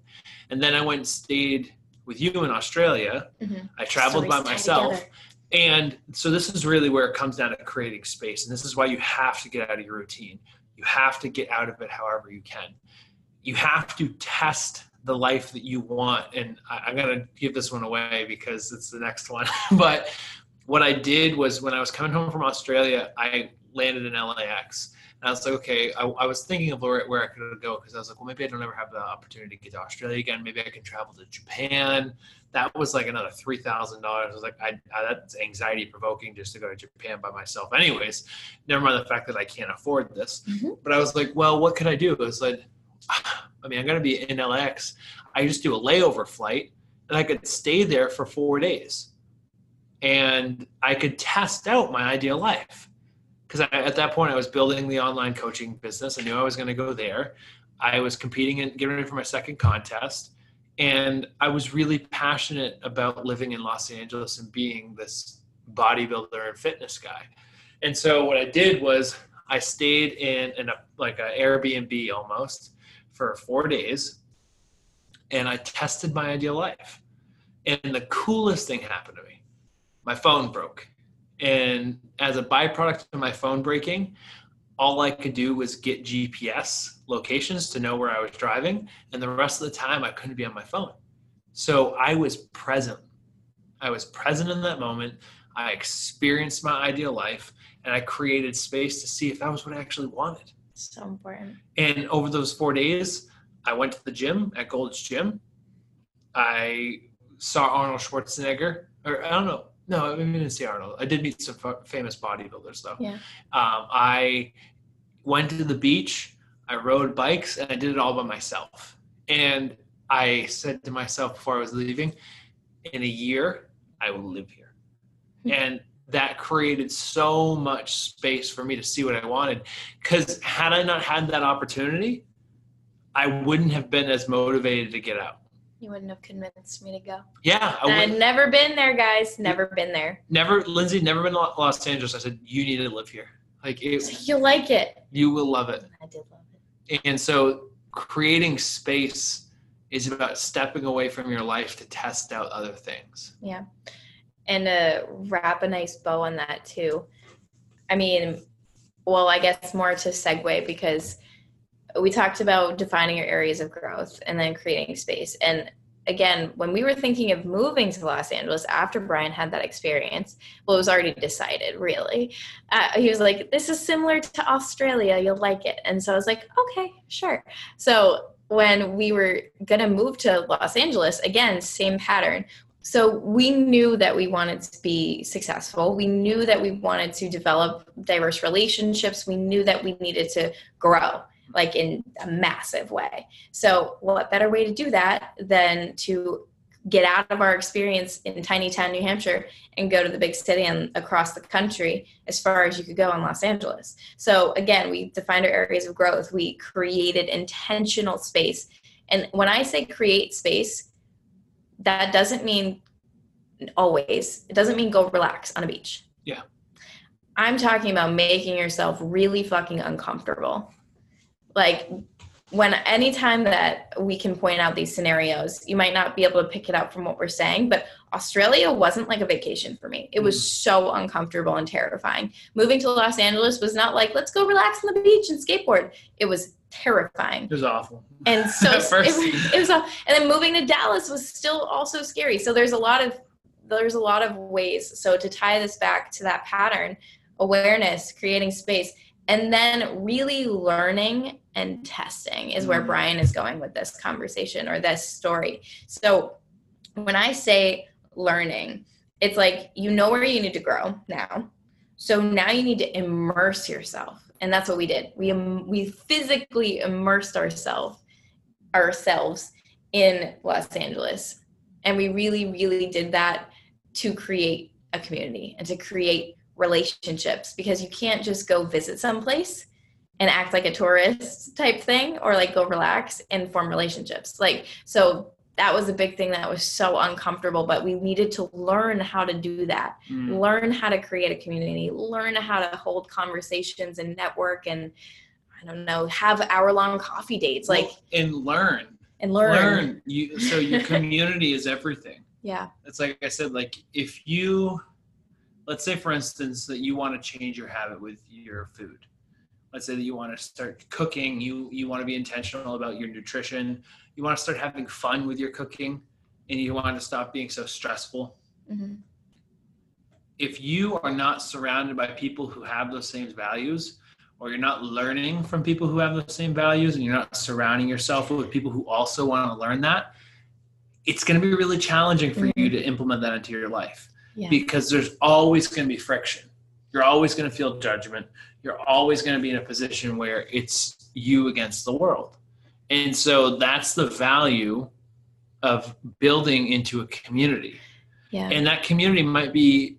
And then I went and stayed with you in Australia. Mhm. I traveled by myself. together. And so this is really where it comes down to creating space. And this is why you have to get out of your routine. You have to get out of it however you can. You have to test the life that you want. And I, I'm going to give this one away because it's the next one. [laughs] but what I did was when I was coming home from Australia, I landed in LAX. And I was like, okay, I, I was thinking of where, where I could go because I was like, well, maybe I don't ever have the opportunity to get to Australia again. Maybe I can travel to Japan that was like another three thousand dollars. I was like, I, I that's anxiety provoking just to go to Japan by myself. Anyways, never mind the fact that I can't afford this. Mhm. But I was like, well, what can I do? I was like, [sighs] I mean, I'm gonna be in LAX. I just do a layover flight, and I could stay there for four days, and I could test out my ideal life. Because at that point, I was building the online coaching business. I knew I was going to go there. I was competing and getting ready for my second contest and I was really passionate about living in Los Angeles and being this bodybuilder and fitness guy. And so what I did was I stayed in, in a like an Airbnb almost for four days, and I tested my ideal life. And the coolest thing happened to me: my phone broke, and as a byproduct of my phone breaking, all I could do was get GPS locations to know where I was driving, and the rest of the time I couldn't be on my phone. So I was present. I was present in that moment. I experienced my ideal life, and I created space to see if that was what I actually wanted. So important. And over those four days, I went to the gym at Gold's Gym. I saw Arnold Schwarzenegger, or I don't know. No, I didn't see Arnold. I did meet some fa- famous bodybuilders though. Yeah. Um, I went to the beach. I rode bikes, and I did it all by myself. And I said to myself before I was leaving, in a year, I will live here. And that created so much space for me to see what I wanted. Because had I not had that opportunity, I wouldn't have been as motivated to get out. You wouldn't have convinced me to go. Yeah, I And would I'd never been there, guys. Never been there. never, Lindsey, never been to Los Angeles. I said, you need to live here. Like, it, So you like it. you will love it. I did love it. And so creating space is about stepping away from your life to test out other things. Yeah. And to wrap a nice bow on that too. I mean, well, I guess more to segue because we talked about defining your areas of growth and then creating space. And again, when we were thinking of moving to Los Angeles after Brian had that experience, well, it was already decided, really. Uh, he was like, This is similar to Australia. You'll like it. And so I was like, Okay, sure. So when we were going to move to Los Angeles, again, same pattern. So we knew that we wanted to be successful. We knew that we wanted to develop diverse relationships. We knew that we needed to grow like in a massive way. So what better way to do that than to get out of our experience in tiny town New Hampshire and go to the big city and across the country as far as you could go in Los Angeles. So again, we defined our areas of growth. We created intentional space. And when I say create space, that doesn't mean always. It doesn't mean go relax on a beach. Yeah. I'm talking about making yourself really fucking uncomfortable. Like when anytime that we can point out these scenarios, you might not be able to pick it up from what we're saying, but Australia wasn't like a vacation for me. It was mm. so uncomfortable and terrifying. Moving to Los Angeles was not like, let's go relax on the beach and skateboard. It was terrifying It was awful. and so [laughs] it, it was all, and then moving to dallas was still also scary so there's a lot of there's a lot of ways so to tie this back to that pattern awareness creating space and then really learning and testing is where Mhm. Brian is going with this conversation or this story. So when I say learning, it's like you know where you need to grow now. So now you need to immerse yourself. And that's what we did. We we physically immersed ourselves ourselves in Los Angeles. And we really really did that to create a community and to create relationships because you can't just go visit someplace and act like a tourist type thing or like go relax and form relationships. Like so that was a big thing that was so uncomfortable, but we needed to learn how to do that. Mm. Learn how to create a community, learn how to hold conversations and network and I don't know, have hour long coffee dates like and learn. and learn. Learn. You so your [laughs] community is everything. Yeah. It's like I said, like if you let's say for instance that you want to change your habit with your food. Let's say that you want to start cooking, you you want to be intentional about your nutrition, you want to start having fun with your cooking, and you want to stop being so stressful. Mhm. if you are not surrounded by people who have those same values or you're not learning from people who have those same values and you're not surrounding yourself with people who also want to learn that it's going to be really challenging for you to implement that into your life Yeah. because there's always going to be friction you're always going to feel judgment you're always going to be in a position where it's you against the world and so that's the value of building into a community Yeah. and that community might be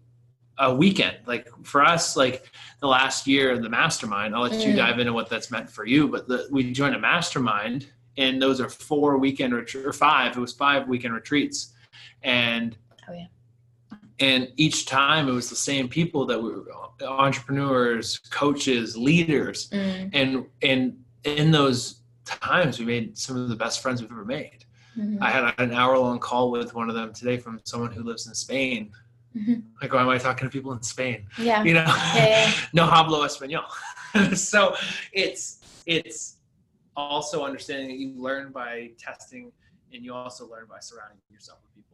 a weekend like for us like the last year of the mastermind i'll let you Mm. dive into what that's meant for you but the, we joined a mastermind and those are four weekend retreat or five it was five weekend retreats and Oh, yeah. And each time it was the same people that were entrepreneurs coaches leaders Mm. and and in those times we made some of the best friends we've ever made Mhm. I had an hour long call with one of them today from someone who lives in Spain. Mhm. Like, why am I talking to people in Spain? Yeah. You know, yeah. [laughs] no hablo español. [laughs] so it's it's also understanding that you learn by testing, and you also learn by surrounding yourself with people in those moments.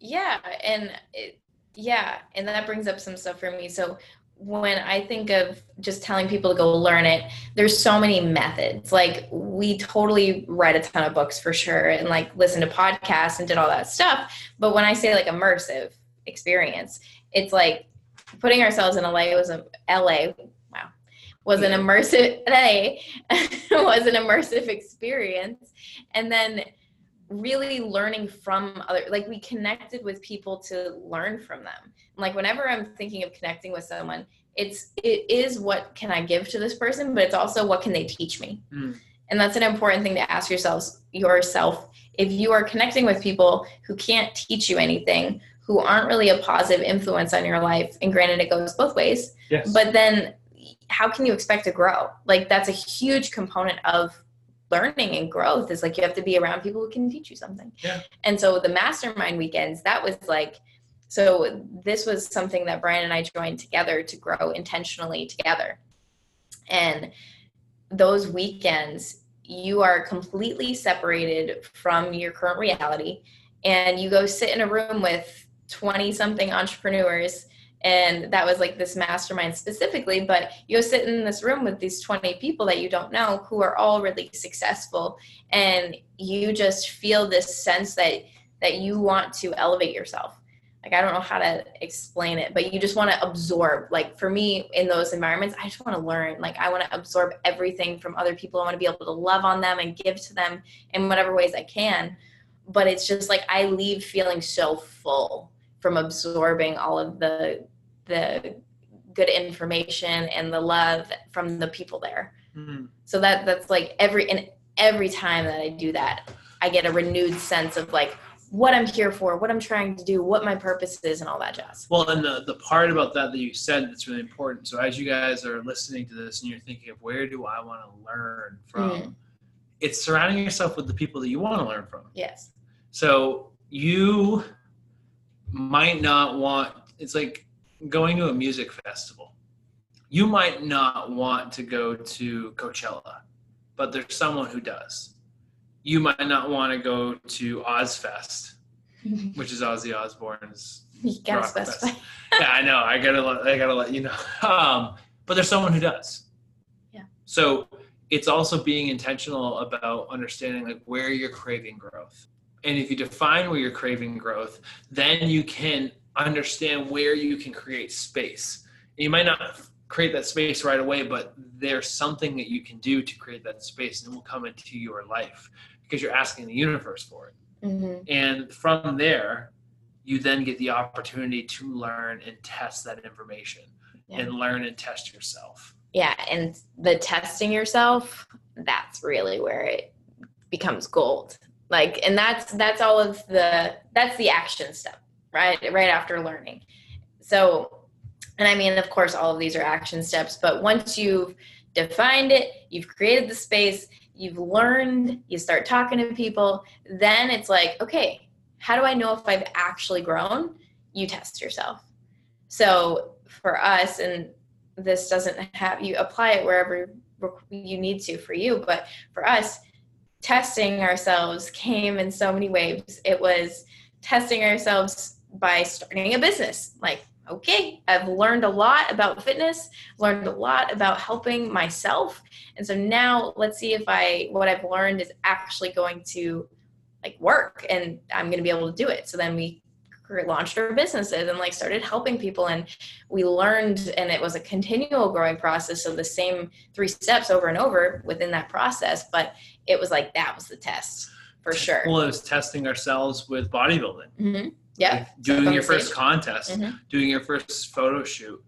Yeah, and it, yeah, and that brings up some stuff for me. So when I think of just telling people to go learn it, there's so many methods. Like we totally read a ton of books for sure and like listened to podcasts and did all that stuff. But when I say like immersive experience, it's like putting ourselves in a LA was a LA, wow, was an immersive [laughs] LA [laughs] was an immersive experience. And then really learning from other like we connected with people to learn from them like whenever i'm thinking of connecting with someone it's it is what can i give to this person but it's also what can they teach me Mm. and that's an important thing to ask yourselves yourself if you are connecting with people who can't teach you anything who aren't really a positive influence on your life and granted it goes both ways Yes. but then how can you expect to grow like that's a huge component of learning and growth is like you have to be around people who can teach you something Yeah. and so the mastermind weekends that was like so this was something that brian and i joined together to grow intentionally together and those weekends you are completely separated from your current reality and you go sit in a room with 20 something entrepreneurs and that was like this mastermind specifically but you go sit in this room with these 20 people that you don't know who are all really successful. And you just feel this sense that that you want to elevate yourself. Like i don't know how to explain it but you just want to absorb. Like for me in those environments i just want to learn. Like i want to absorb everything from other people. I want to be able to love on them and give to them in whatever ways i can. But it's just like i leave feeling so full from absorbing all of the the good information and the love from the people there Mm. so that that's like every and every time that i do that i get a renewed sense of like what i'm here for what i'm trying to do what my purpose is and all that jazz Well, and the, the part about that that you said that's really important. So as you guys are listening to this and you're thinking of where do I want to learn from, Mm. it's surrounding yourself with the people that you want to learn from. yes So you might not want, it's like going to a music festival. You might not want to go to Coachella, but there's someone who does. You might not want to go to Ozzfest, [laughs] which is Ozzy Osbourne's Rock Fest. [laughs] yeah, I know. I gotta, let- I gotta let you know. [laughs] Um, but there's someone who does. Yeah. So it's also being intentional about understanding like where you're craving growth. And if you define where you're craving growth, then you can understand where you can create space. You might not create that space right away, but there's something that you can do to create that space and it will come into your life because you're asking the universe for it. Mm-hmm. And from there, you then get the opportunity to learn and test that information yeah. and learn and test yourself. Yeah. And the testing yourself, that's really where it becomes gold. Like, and that's, that's all of the, that's the action step, right? Right after learning. So, and I mean, of course, all of these are action steps, but once you've defined it, you've created the space, you've learned, you start talking to people, then it's like, okay, how do I know if I've actually grown? You test yourself. So for us, and this doesn't have you apply it wherever you need to for you, but for us, testing ourselves came in so many waves. It was testing ourselves by starting a business. Like, okay, I've learned a lot about fitness, learned a lot about helping myself. And so now let's see if I what I've learned is actually going to like work and I'm going to be able to do it. So then we launched our businesses and like started helping people and we learned and it was a continual growing process so the same three steps over and over within that process but it was like that was the test for sure well it was testing ourselves with bodybuilding mm-hmm. yeah like doing your first contest mm-hmm. doing your first photo shoot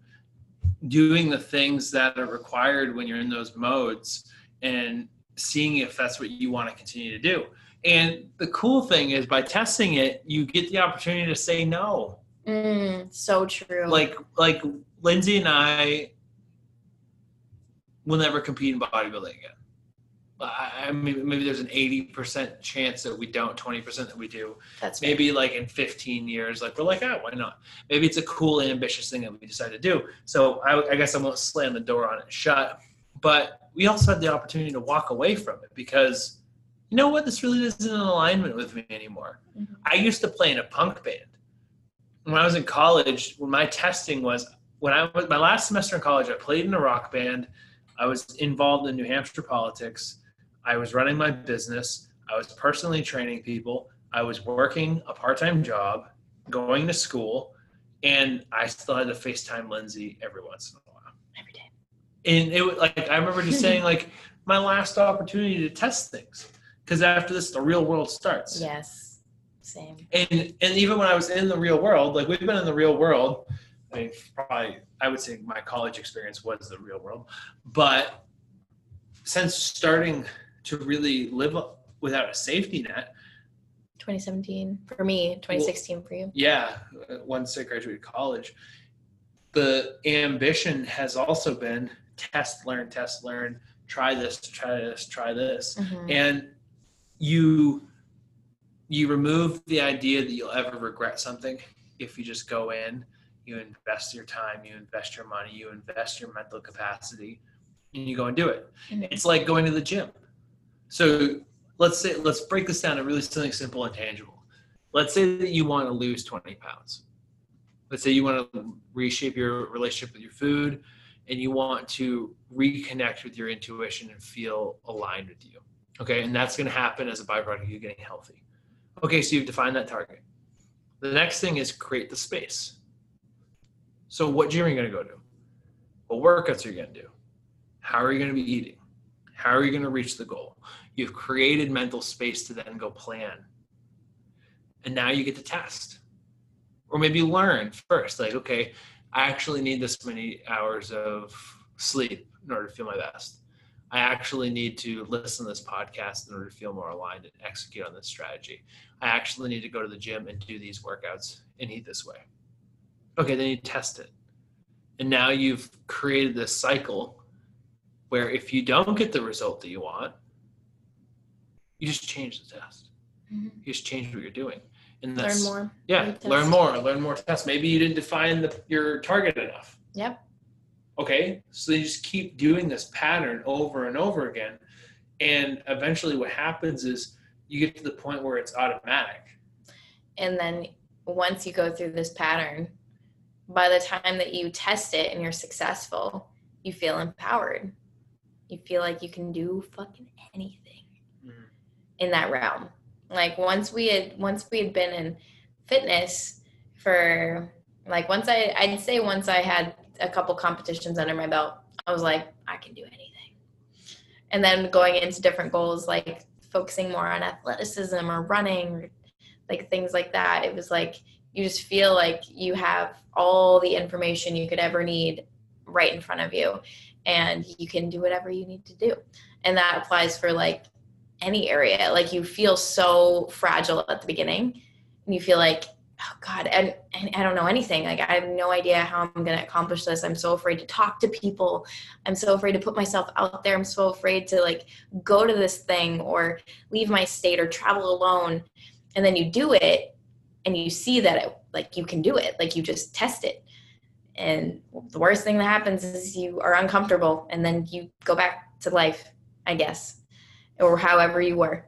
doing the things that are required when you're in those modes and seeing if that's what you want to continue to do and the cool thing is by testing it, you get the opportunity to say no. Mm, so true. Like like Lindsey and I will never compete in bodybuilding again. I mean, maybe there's an 80% chance that we don't, 20% that we do. That's maybe fair. like in 15 years, like we're like, oh, why not? Maybe it's a cool, ambitious thing that we decide to do. So I, I guess I won't slam the door on it shut. But we also had the opportunity to walk away from it because you know what? This really isn't in alignment with me anymore. Mm-hmm. I used to play in a punk band. When I was in college, when my testing was, when I was my last semester in college, I played in a rock band. I was involved in New Hampshire politics. I was running my business. I was personally training people. I was working a part time job, going to school, and I still had to FaceTime Lindsey every once in a while. Every day. And it was like, I remember just saying, like, [laughs] my last opportunity to test things because after this the real world starts yes same and and even when i was in the real world like we've been in the real world i mean probably i would say my college experience was the real world but since starting to really live without a safety net. 2017 for me 2016 well, for you. yeah once i graduated college. The ambition has also been test learn test learn try this try this try this. Mm-hmm. and you you remove the idea that you'll ever regret something if you just go in you invest your time you invest your money you invest your mental capacity and you go and do it. Mm-hmm. it's like going to the gym so let's say let's break this down to really something simple and tangible let's say that you want to lose 20 pounds let's say you want to reshape your relationship with your food and you want to reconnect with your intuition and feel aligned with you Okay, and that's going to happen as a byproduct of you getting healthy. Okay, so you've defined that target. The next thing is create the space. So, what gym are you going to go to? What workouts are you going to do? How are you going to be eating? How are you going to reach the goal? You've created mental space to then go plan. And now you get to test. Or maybe learn first, like, okay, I actually need this many hours of sleep in order to feel my best I actually need to listen to this podcast in order to feel more aligned and execute on this strategy. I actually need to go to the gym and do these workouts and eat this way. Okay, then you test it. And now you've created this cycle where if you don't get the result that you want, you just change the test. Mm-hmm. You just change what you're doing. And that's, learn more. Yeah, learn more, learn more tests. Maybe you didn't define the, your target enough. Yep Okay, so you just keep doing this pattern over and over again. And eventually, what happens is you get to the point where it's automatic. And then once you go through this pattern, by the time that you test it and you're successful, you feel empowered. You feel like you can do fucking anything Mhm. in that realm. Like once we had once we had been in fitness for like once I I'd say once I had a couple competitions under my belt, I was like, I can do anything. And then going into different goals like focusing more on athleticism or running or like things like that, it was like you just feel like you have all the information you could ever need right in front of you and you can do whatever you need to do. And that applies for like any area. Like you feel so fragile at the beginning and you feel like, oh God, and, and I don't know anything. Like I have no idea how I'm going to accomplish this. I'm so afraid to talk to people. I'm so afraid to put myself out there. I'm so afraid to like go to this thing or leave my state or travel alone. And then you do it and you see that it, like you can do it. Like you just test it. And the worst thing that happens is you are uncomfortable and then you go back to life, I guess, or however you were.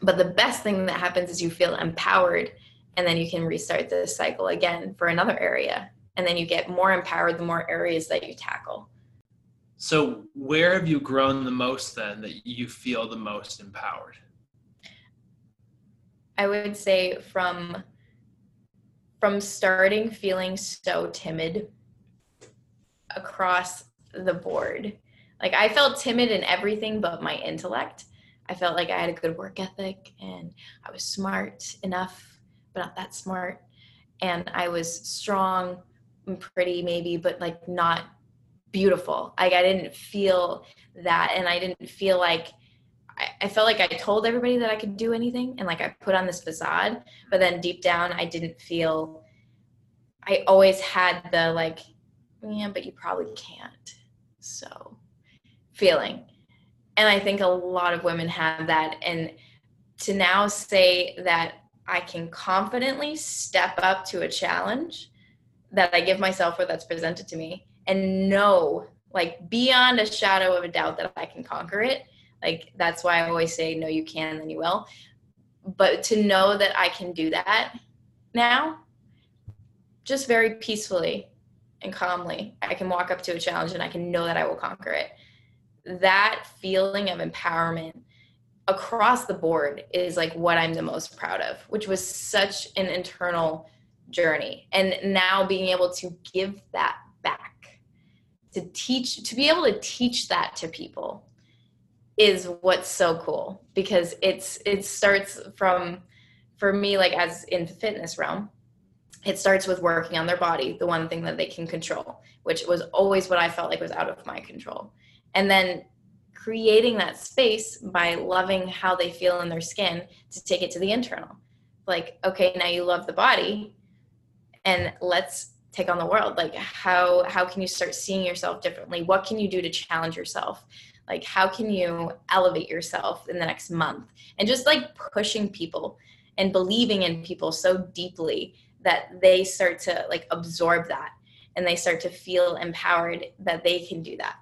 But the best thing that happens is you feel empowered and then you can restart the cycle again for another area. And then you get more empowered the more areas that you tackle. So, where have you grown the most then that you feel the most empowered? I would say from from starting feeling so timid across the board. Like I felt timid in everything but my intellect. I felt like I had a good work ethic and I was smart enough, but not that smart. And I was strong and pretty maybe, but like not beautiful. Like I didn't feel that and I didn't feel like I, I felt like I told everybody that I could do anything and like I put on this facade, but then deep down I didn't feel I always had the like, yeah, but you probably can't. So feeling. And I think a lot of women have that. And to now say that I can confidently step up to a challenge that I give myself or that's presented to me and know, like beyond a shadow of a doubt that I can conquer it. Like that's why I always say, no, you can, then you will. But to know that I can do that now, just very peacefully and calmly, I can walk up to a challenge and I can know that I will conquer it. That feeling of empowerment across the board is like what I'm the most proud of, which was such an internal journey. And now being able to give that back, to teach, to be able to teach that to people is what's so cool because it's it starts from for me like as in the fitness realm it starts with working on their body the one thing that they can control which was always what i felt like was out of my control. And then creating that space by loving how they feel in their skin to take it to the internal. Like okay now you love the body and let's take on the world. Like how how can you start seeing yourself differently? What can you do to challenge yourself like how can you elevate yourself in the next month? And just like pushing people and believing in people so deeply that they start to like absorb that and they start to feel empowered that they can do that.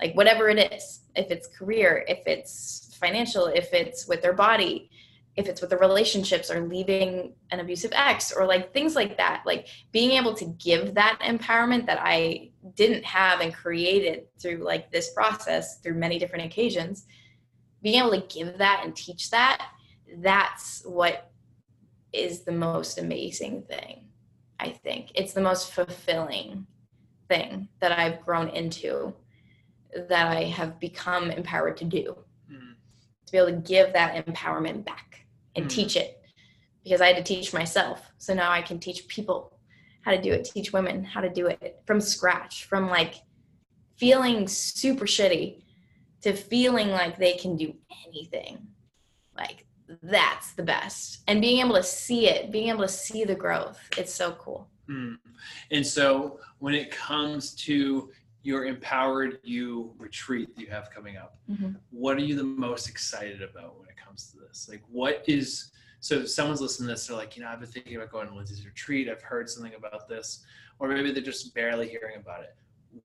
Like whatever it is if it's career if it's financial if it's with their body if it's with the relationships or leaving an abusive ex or like things like that like being able to give that empowerment that i didn't have and created through like this process through many different occasions being able to give that and teach that that's what is the most amazing thing i think. It's the most fulfilling thing that i've grown into that i have become empowered to do. Mm. to be able to give that empowerment back and Mm. teach it because I had to teach myself. So now I can teach people how to do it, teach women how to do it from scratch, from like feeling super shitty to feeling like they can do anything. Like that's the best. And being able to see it, being able to see the growth, it's so cool. Mm. And so, when it comes to your empowered you retreat that you have coming up, Mhm. what are you the most excited about comes to this? Like, what is so? If someone's listening to this, they're like, you know, I've been thinking about going to Lindsey's retreat. I've heard something about this, or maybe they're just barely hearing about it.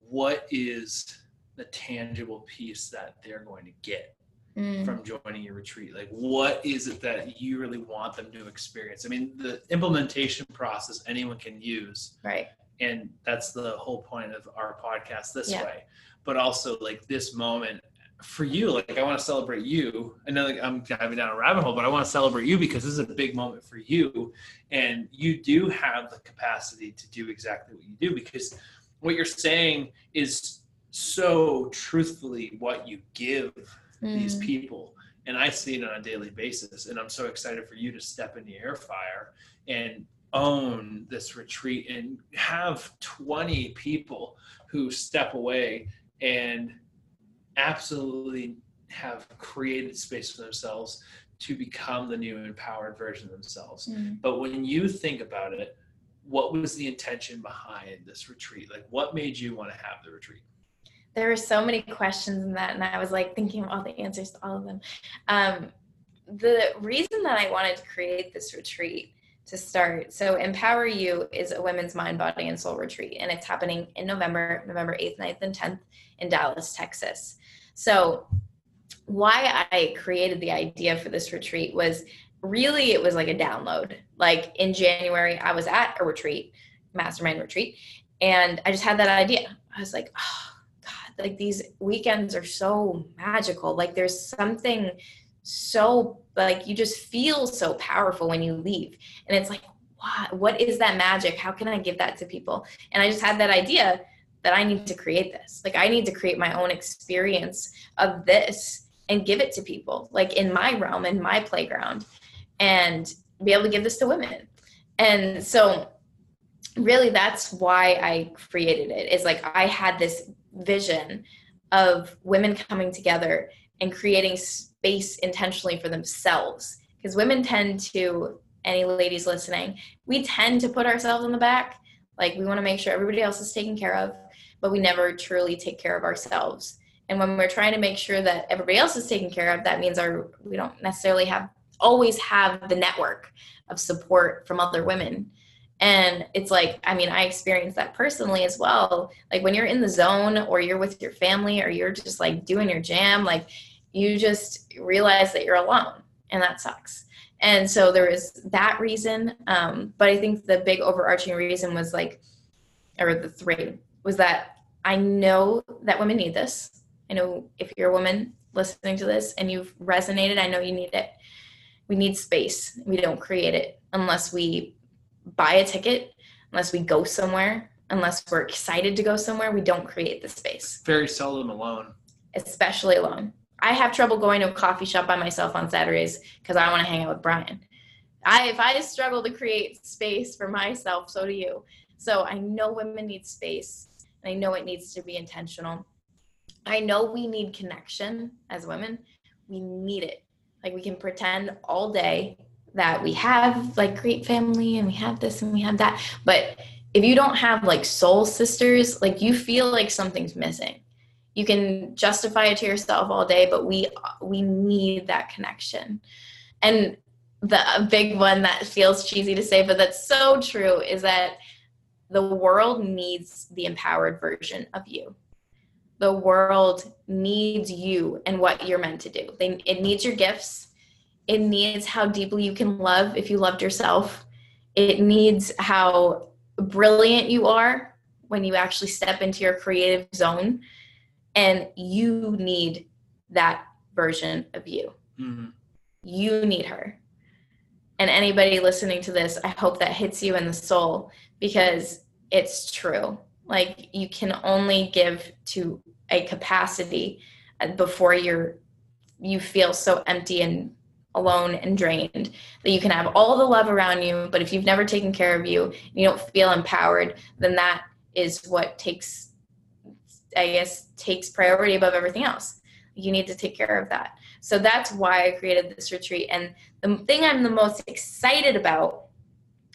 What is the tangible piece that they're going to get Mm. from joining your retreat? Like, what is it that you really want them to experience? I mean, the implementation process anyone can use, Right. and that's the whole point of our podcast this Yeah. way. But also, like this moment, for you, like I want to celebrate you. I know like, I'm diving down a rabbit hole, but I want to celebrate you because this is a big moment for you, and you do have the capacity to do exactly what you do because what you're saying is so truthfully what you give mm. these people and i see it on a daily basis and i'm so excited for you to step in the air fire and own this retreat and have 20 people who step away and absolutely have created space for themselves to become the new empowered version of themselves. Mm. But when you think about it, what was the intention behind this retreat? Like, what made you want to have the retreat? There were so many questions in that, and I was like thinking of all the answers to all of them. Um, the reason that I wanted to create this retreat to start so empower you is a women's mind body and soul retreat and it's happening in november november 8th 9th and 10th in dallas texas so why i created the idea for this retreat was really it was like a download. Like in january i was at a retreat mastermind retreat and i just had that idea. I was like oh god like these weekends are so magical. Like there's something so like you just feel so powerful when you leave. And it's like what what is that magic? How can i give that to people? And i just had that idea that i need to create this. Like i need to create my own experience of this and give it to people like in my realm in my playground and be able to give this to women. And so really that's why I created it is like I had this vision of women coming together and creating space intentionally for themselves. Because women tend to any ladies listening we tend to put ourselves in the back. Like we want to make sure everybody else is taken care of but we never truly take care of ourselves. And when we're trying to make sure that everybody else is taken care of that means our we don't necessarily have always have the network of support from other women. And it's like i mean i experienced that personally as well. Like when you're in the zone or you're with your family or you're just like doing your jam like you just realize that you're alone and that sucks. And so there was that reason um, but i think the big overarching reason was like or the three was that i know that women need this i know if you're a woman listening to this and you've resonated i know you need it we need space. We don't create it unless we buy a ticket, unless we go somewhere, unless we're excited to go somewhere. We don't create the space. Very seldom alone. Especially alone. I have trouble going to a coffee shop by myself on Saturdays because I want to hang out with Brian. I if I struggle to create space for myself, so do you. So I know women need space. I know it needs to be intentional. I know we need connection as women. We need it. Like we can pretend all day that we have like great family and we have this and we have that. But if you don't have like soul sisters, like you feel like something's missing. You can justify it to yourself all day, but we we need that connection. And the big one that feels cheesy to say, but that's so true is that the world needs the empowered version of you the world needs you and what you're meant to do. They, it needs your gifts. It needs how deeply you can love if you loved yourself. It needs how brilliant you are when you actually step into your creative zone. And you need that version of you. Mm-hmm. You need her. And anybody listening to this, I hope that hits you in the soul because it's true. Like you can only give to a capacity uh, before you're you feel so empty and alone and drained that you can have all the love around you but if you've never taken care of you you don't feel empowered then that is what takes i guess takes priority above everything else. You need to take care of that. So that's why i created this retreat. And the thing i'm the most excited about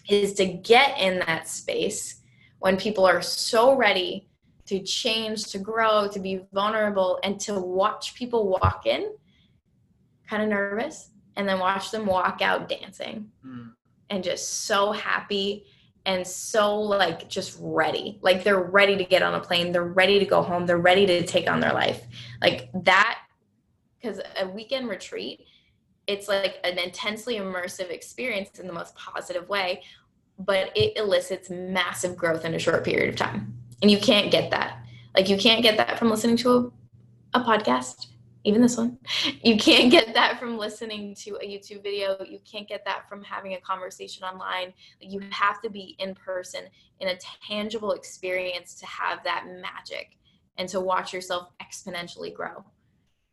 is to get in that space when people are so ready to change, to grow, to be vulnerable, and to watch people walk in, kind of nervous, and then watch them walk out dancing mm. and just so happy and so like just ready. Like they're ready to get on a plane, they're ready to go home, they're ready to take on their life. Like that, because a weekend retreat, it's like an intensely immersive experience in the most positive way but it elicits massive growth in a short period of time. And you can't get that. Like you can't get that from listening to a, a podcast. even this one. You can't get that from listening to a YouTube video. You can't get that from having a conversation online. You have to be in person in a tangible experience to have that magic and to watch yourself exponentially grow.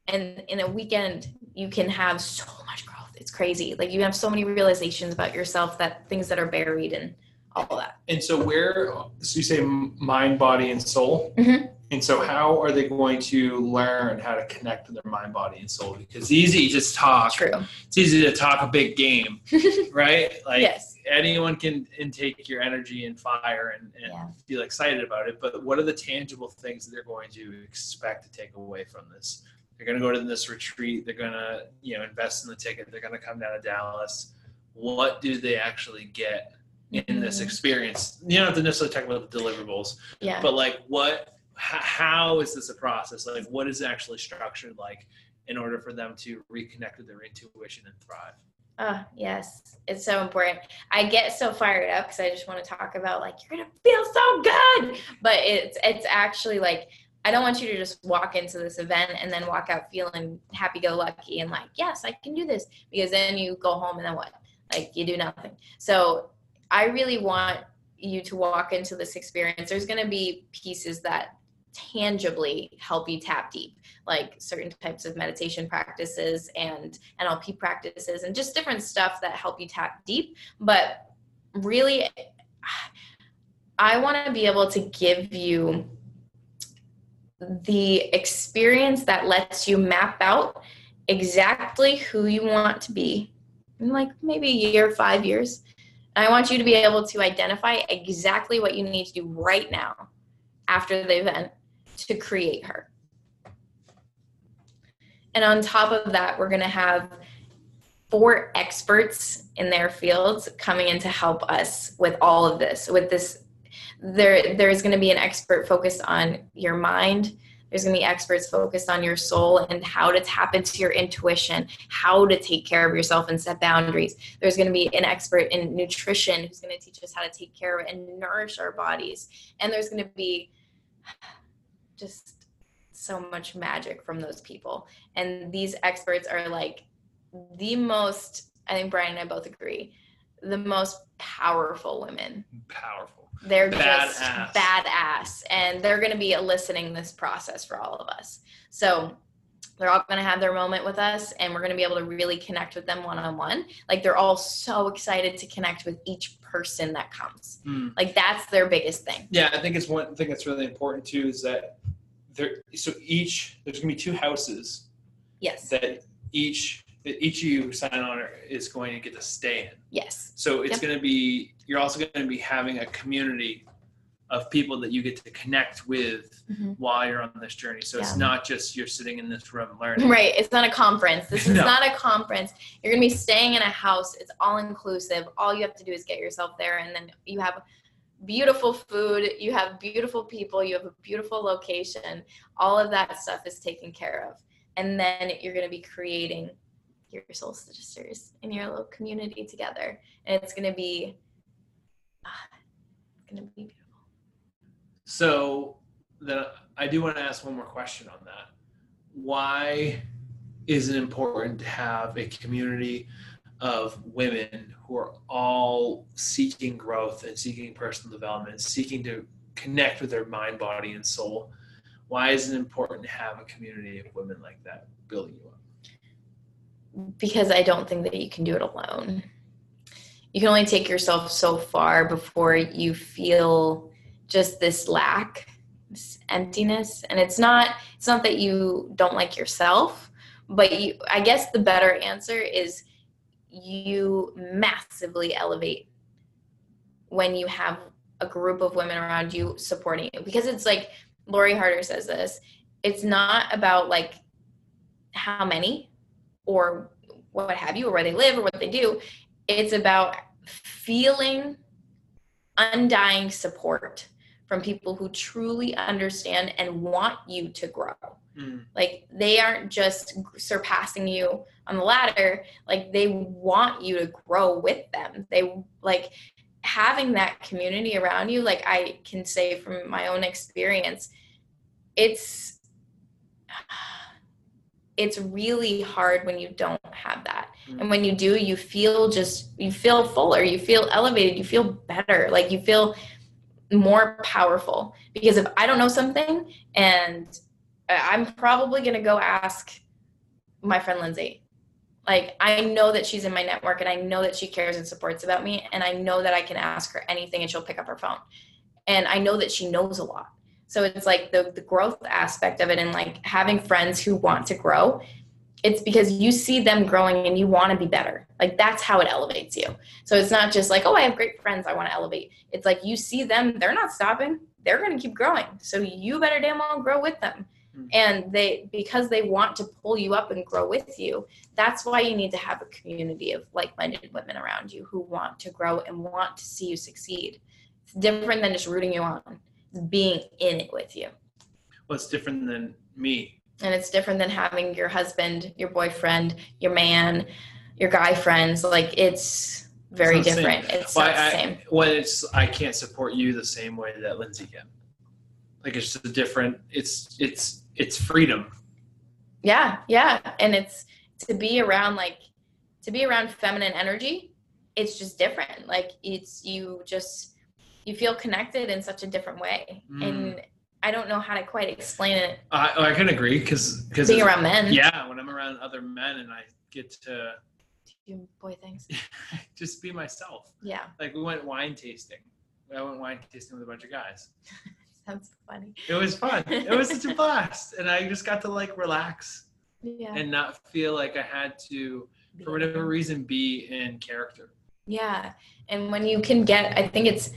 And in a weekend, you can have so much growth. It's crazy. Like you have so many realizations about yourself that things that are buried and all that. And so, where, so you say mind, body, and soul? Mm-hmm. And so, how are they going to learn how to connect with their mind, body, and soul? Because it's easy to just talk. True. It's easy to talk a big game, [laughs] right? Like yes. anyone can intake your energy and fire and, and Yeah. feel excited about it. But what are the tangible things that they're going to expect to take away from this? They're going to go to this retreat. They're going to, you know, invest in the ticket. They're going to come down to Dallas. What do they actually get in this Mhm. experience? You don't have to necessarily talk about the deliverables, Yeah. but like what how is this a process like what is it actually structured like in order for them to reconnect with their intuition and thrive Oh, yes. It's so important. I get so fired up because I just want to talk about like you're gonna feel so good. But it's it's actually like I don't want you to just walk into this event and then walk out feeling happy go lucky and like, yes, I can do this. Because then you go home and then what? Like you do nothing. So I really want you to walk into this experience. There's gonna be pieces that tangibly help you tap deep like certain types of meditation practices and NLP practices and just different stuff that help you tap deep. But really, I want to be able to give you the experience that lets you map out exactly who you want to be in like maybe a year, five years. And I want you to be able to identify exactly what you need to do right now after the event to create her. And on top of that, we're going to have four experts in their fields coming in to help us with all of this. With this, there there's going to be an expert focused on your mind. There's going to be experts focused on your soul and how to tap into your intuition, how to take care of yourself and set boundaries. There's going to be an expert in nutrition who's going to teach us how to take care of and nourish our bodies. And there's going to be just so much magic from those people. And these experts are like the most, I think Brian and I both agree, the most powerful women. powerful They're just Badass. badass. And they're going to be eliciting this process for all of us. So they're all going to have their moment with us and we're going to be able to really connect with them one on one. Like they're all so excited to connect with each person that comes. Mm. Like that's their biggest thing. yeah i think it's one thing that's really important too is that there so each there's going to be two houses Yes. that each that each of you sign on is going to get to stay in Yes. So it's Yep. going to be, you're also going to be having a community of people that you get to connect with Mhm. while you're on this journey. So it's not just you're sitting in this room learning. Right. It's not a conference. This is [laughs] No. not a conference. You're going to be staying in a house. It's all inclusive. All you have to do is get yourself there. And then you have beautiful food. You have beautiful people. You have a beautiful location. All of that stuff is taken care of. And then you're going to be creating your soul sisters in your little community together. And it's going to be, ah, it's going to be beautiful. So then I do want to ask one more question on that. Why is it important to have a community of women who are all seeking growth and seeking personal development, seeking to connect with their mind, body, and soul? Why is it important to have a community of women like that building you up? Because I don't think that you can do it alone. You can only take yourself so far before you feel just this lack, this emptiness. And it's not it's not that you don't like yourself, but you I guess the better answer is you massively elevate when you have a group of women around you supporting you because it's like Lori Harder says this, it's not about like how many or what have you, or where they live, or what they do. It's about feeling undying support from people who truly understand and want you to grow. Mm. Like they aren't just surpassing you on the ladder, like they want you to grow with them. They like having that community around you, like I can say from my own experience, it's it's really hard when you don't have that. Mm. And when you do, you feel just you feel fuller, you feel elevated, you feel better, like you feel more powerful. Because if I don't know something and I'm probably going to go ask my friend Lindsey. Like I know that she's in my network and I know that she cares and supports about me and I know that I can ask her anything and she'll pick up her phone. And I know that she knows a lot. So it's like the the growth aspect of it and like having friends who want to grow. It's because you see them growing and you want to be better. Like that's how it elevates you. So it's not just like, oh, I have great friends, I want to elevate. It's like you see them, they're not stopping. They're going to keep growing. So you better damn well grow with them hmm. and they because they want to pull you up and grow with you that's why you need to have a community of like-minded women around you who want to grow and want to see you succeed it's different than just rooting you on being in it with you What's different than me? and it's different than having your husband your boyfriend your man your guy friends like it's very It's the same. different it's Well, not the same when it's I can't support you the same way that Lindsey can. Like it's just a different. It's it's it's freedom. yeah yeah and it's to be around like to be around feminine energy it's just different like it's you just you feel connected in such a different way Mm. and i don't know how to quite explain it I I can agree because because being around men yeah, when I'm around other men and I get to do boy things [laughs] just be myself. yeah Like we went wine tasting. I went wine tasting with a bunch of guys. [laughs] sounds funny It was fun. It was such a [laughs] blast, and I just got to like relax yeah and not feel like I had to, for whatever reason, be in character. Yeah. And when you can get, I think it's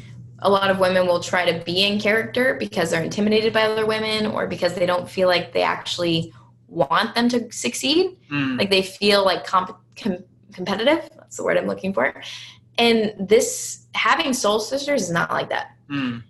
a lot of women will try to be in character because they're intimidated by other women or because they don't feel like they actually want them to succeed. Mm. Like they feel like comp- com- competitive. That's the word I'm looking for. And this, having soul sisters is not like that Mm.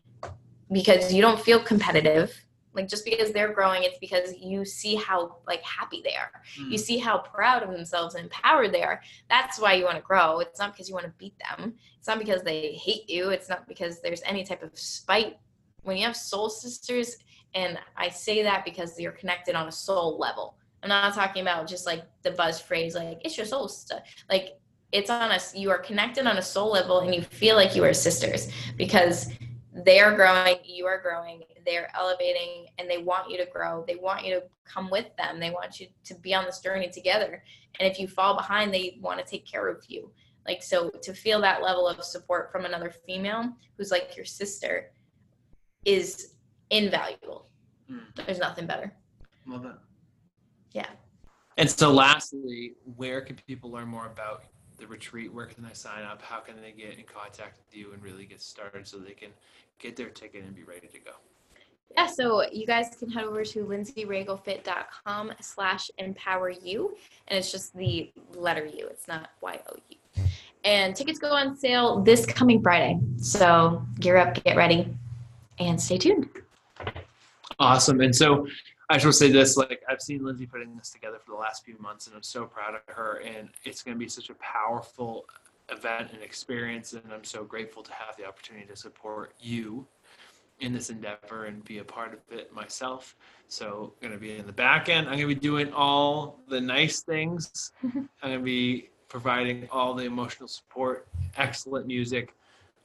because you don't feel competitive. Like just because they're growing, it's because you see how like happy they are. Mm. you see how proud of themselves and empowered they are. That's why you want to grow. It's not because you want to beat them. It's not because they hate you. It's not because there's any type of spite. When you have soul sisters and i say that because you're connected on a soul level. I'm not talking about just like the buzz phrase like it's your soul sister. Like it's on us you are connected on a soul level and you feel like you are sisters. Because they are growing you are growing they're elevating and they want you to grow they want you to come with them they want you to be on this journey together and if you fall behind they want to take care of you like so to feel that level of support from another female who's like your sister is invaluable Mm. there's nothing better Love that. Yeah. And so, lastly, where can people learn more about the retreat? Where can they sign up? How can they get in contact with you and really get started so they can get their ticket and be ready to go? Yeah, so you guys can head over to lindseyragofit.com slash empower you. And it's just the letter U. It's not Y-O-U. And tickets go on sale this coming Friday. So gear up, get ready, and stay tuned. Awesome. And so, I just want to say this: like I've seen Lindsey putting this together for the last few months, and I'm so proud of her. And it's going to be such a powerful event and experience, and I'm so grateful to have the opportunity to support you in this endeavor and be a part of it myself. So, I'm going to be in the back end. I'm going to be doing all the nice things. [laughs] I'm going to be providing all the emotional support, excellent music.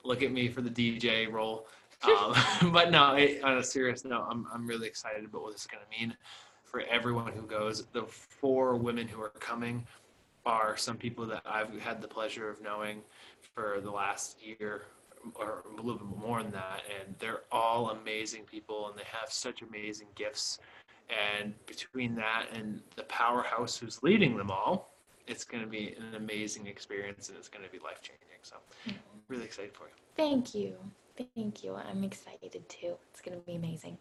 Look at me for the DJ role. Um, [laughs] but no, it, on a serious note, I'm, I'm really excited about what this is going to mean for everyone who goes. The four women who are coming are some people that I've had the pleasure of knowing for the last year or a little bit more than that. And they're all amazing people and they have such amazing gifts. And between that and the powerhouse who's leading them all, it's going to be an amazing experience and it's going to be life changing. So, really excited for you. Thank you. Thank you. I'm excited too. It's going to be amazing.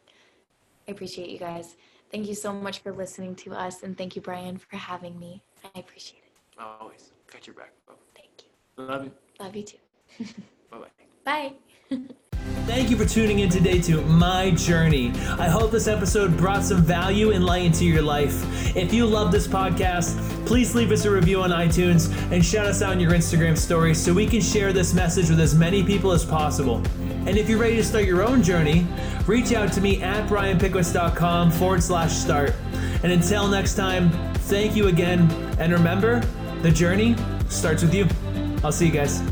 I appreciate you guys. Thank you so much for listening to us. And thank you, Brian, for having me. I appreciate it. Always got your back. Thank you. Love you. Love you too. [laughs] [laughs] Bye bye. [laughs] Thank you for tuning in today to My Journey. I hope this episode brought some value and light into your life. If you love this podcast, please leave us a review on iTunes and shout us out in your Instagram stories so we can share this message with as many people as possible. And if you're ready to start your own journey, reach out to me at brianpickowicz.com forward slash start. And until next time, thank you again. And remember, the journey starts with you. I'll see you guys.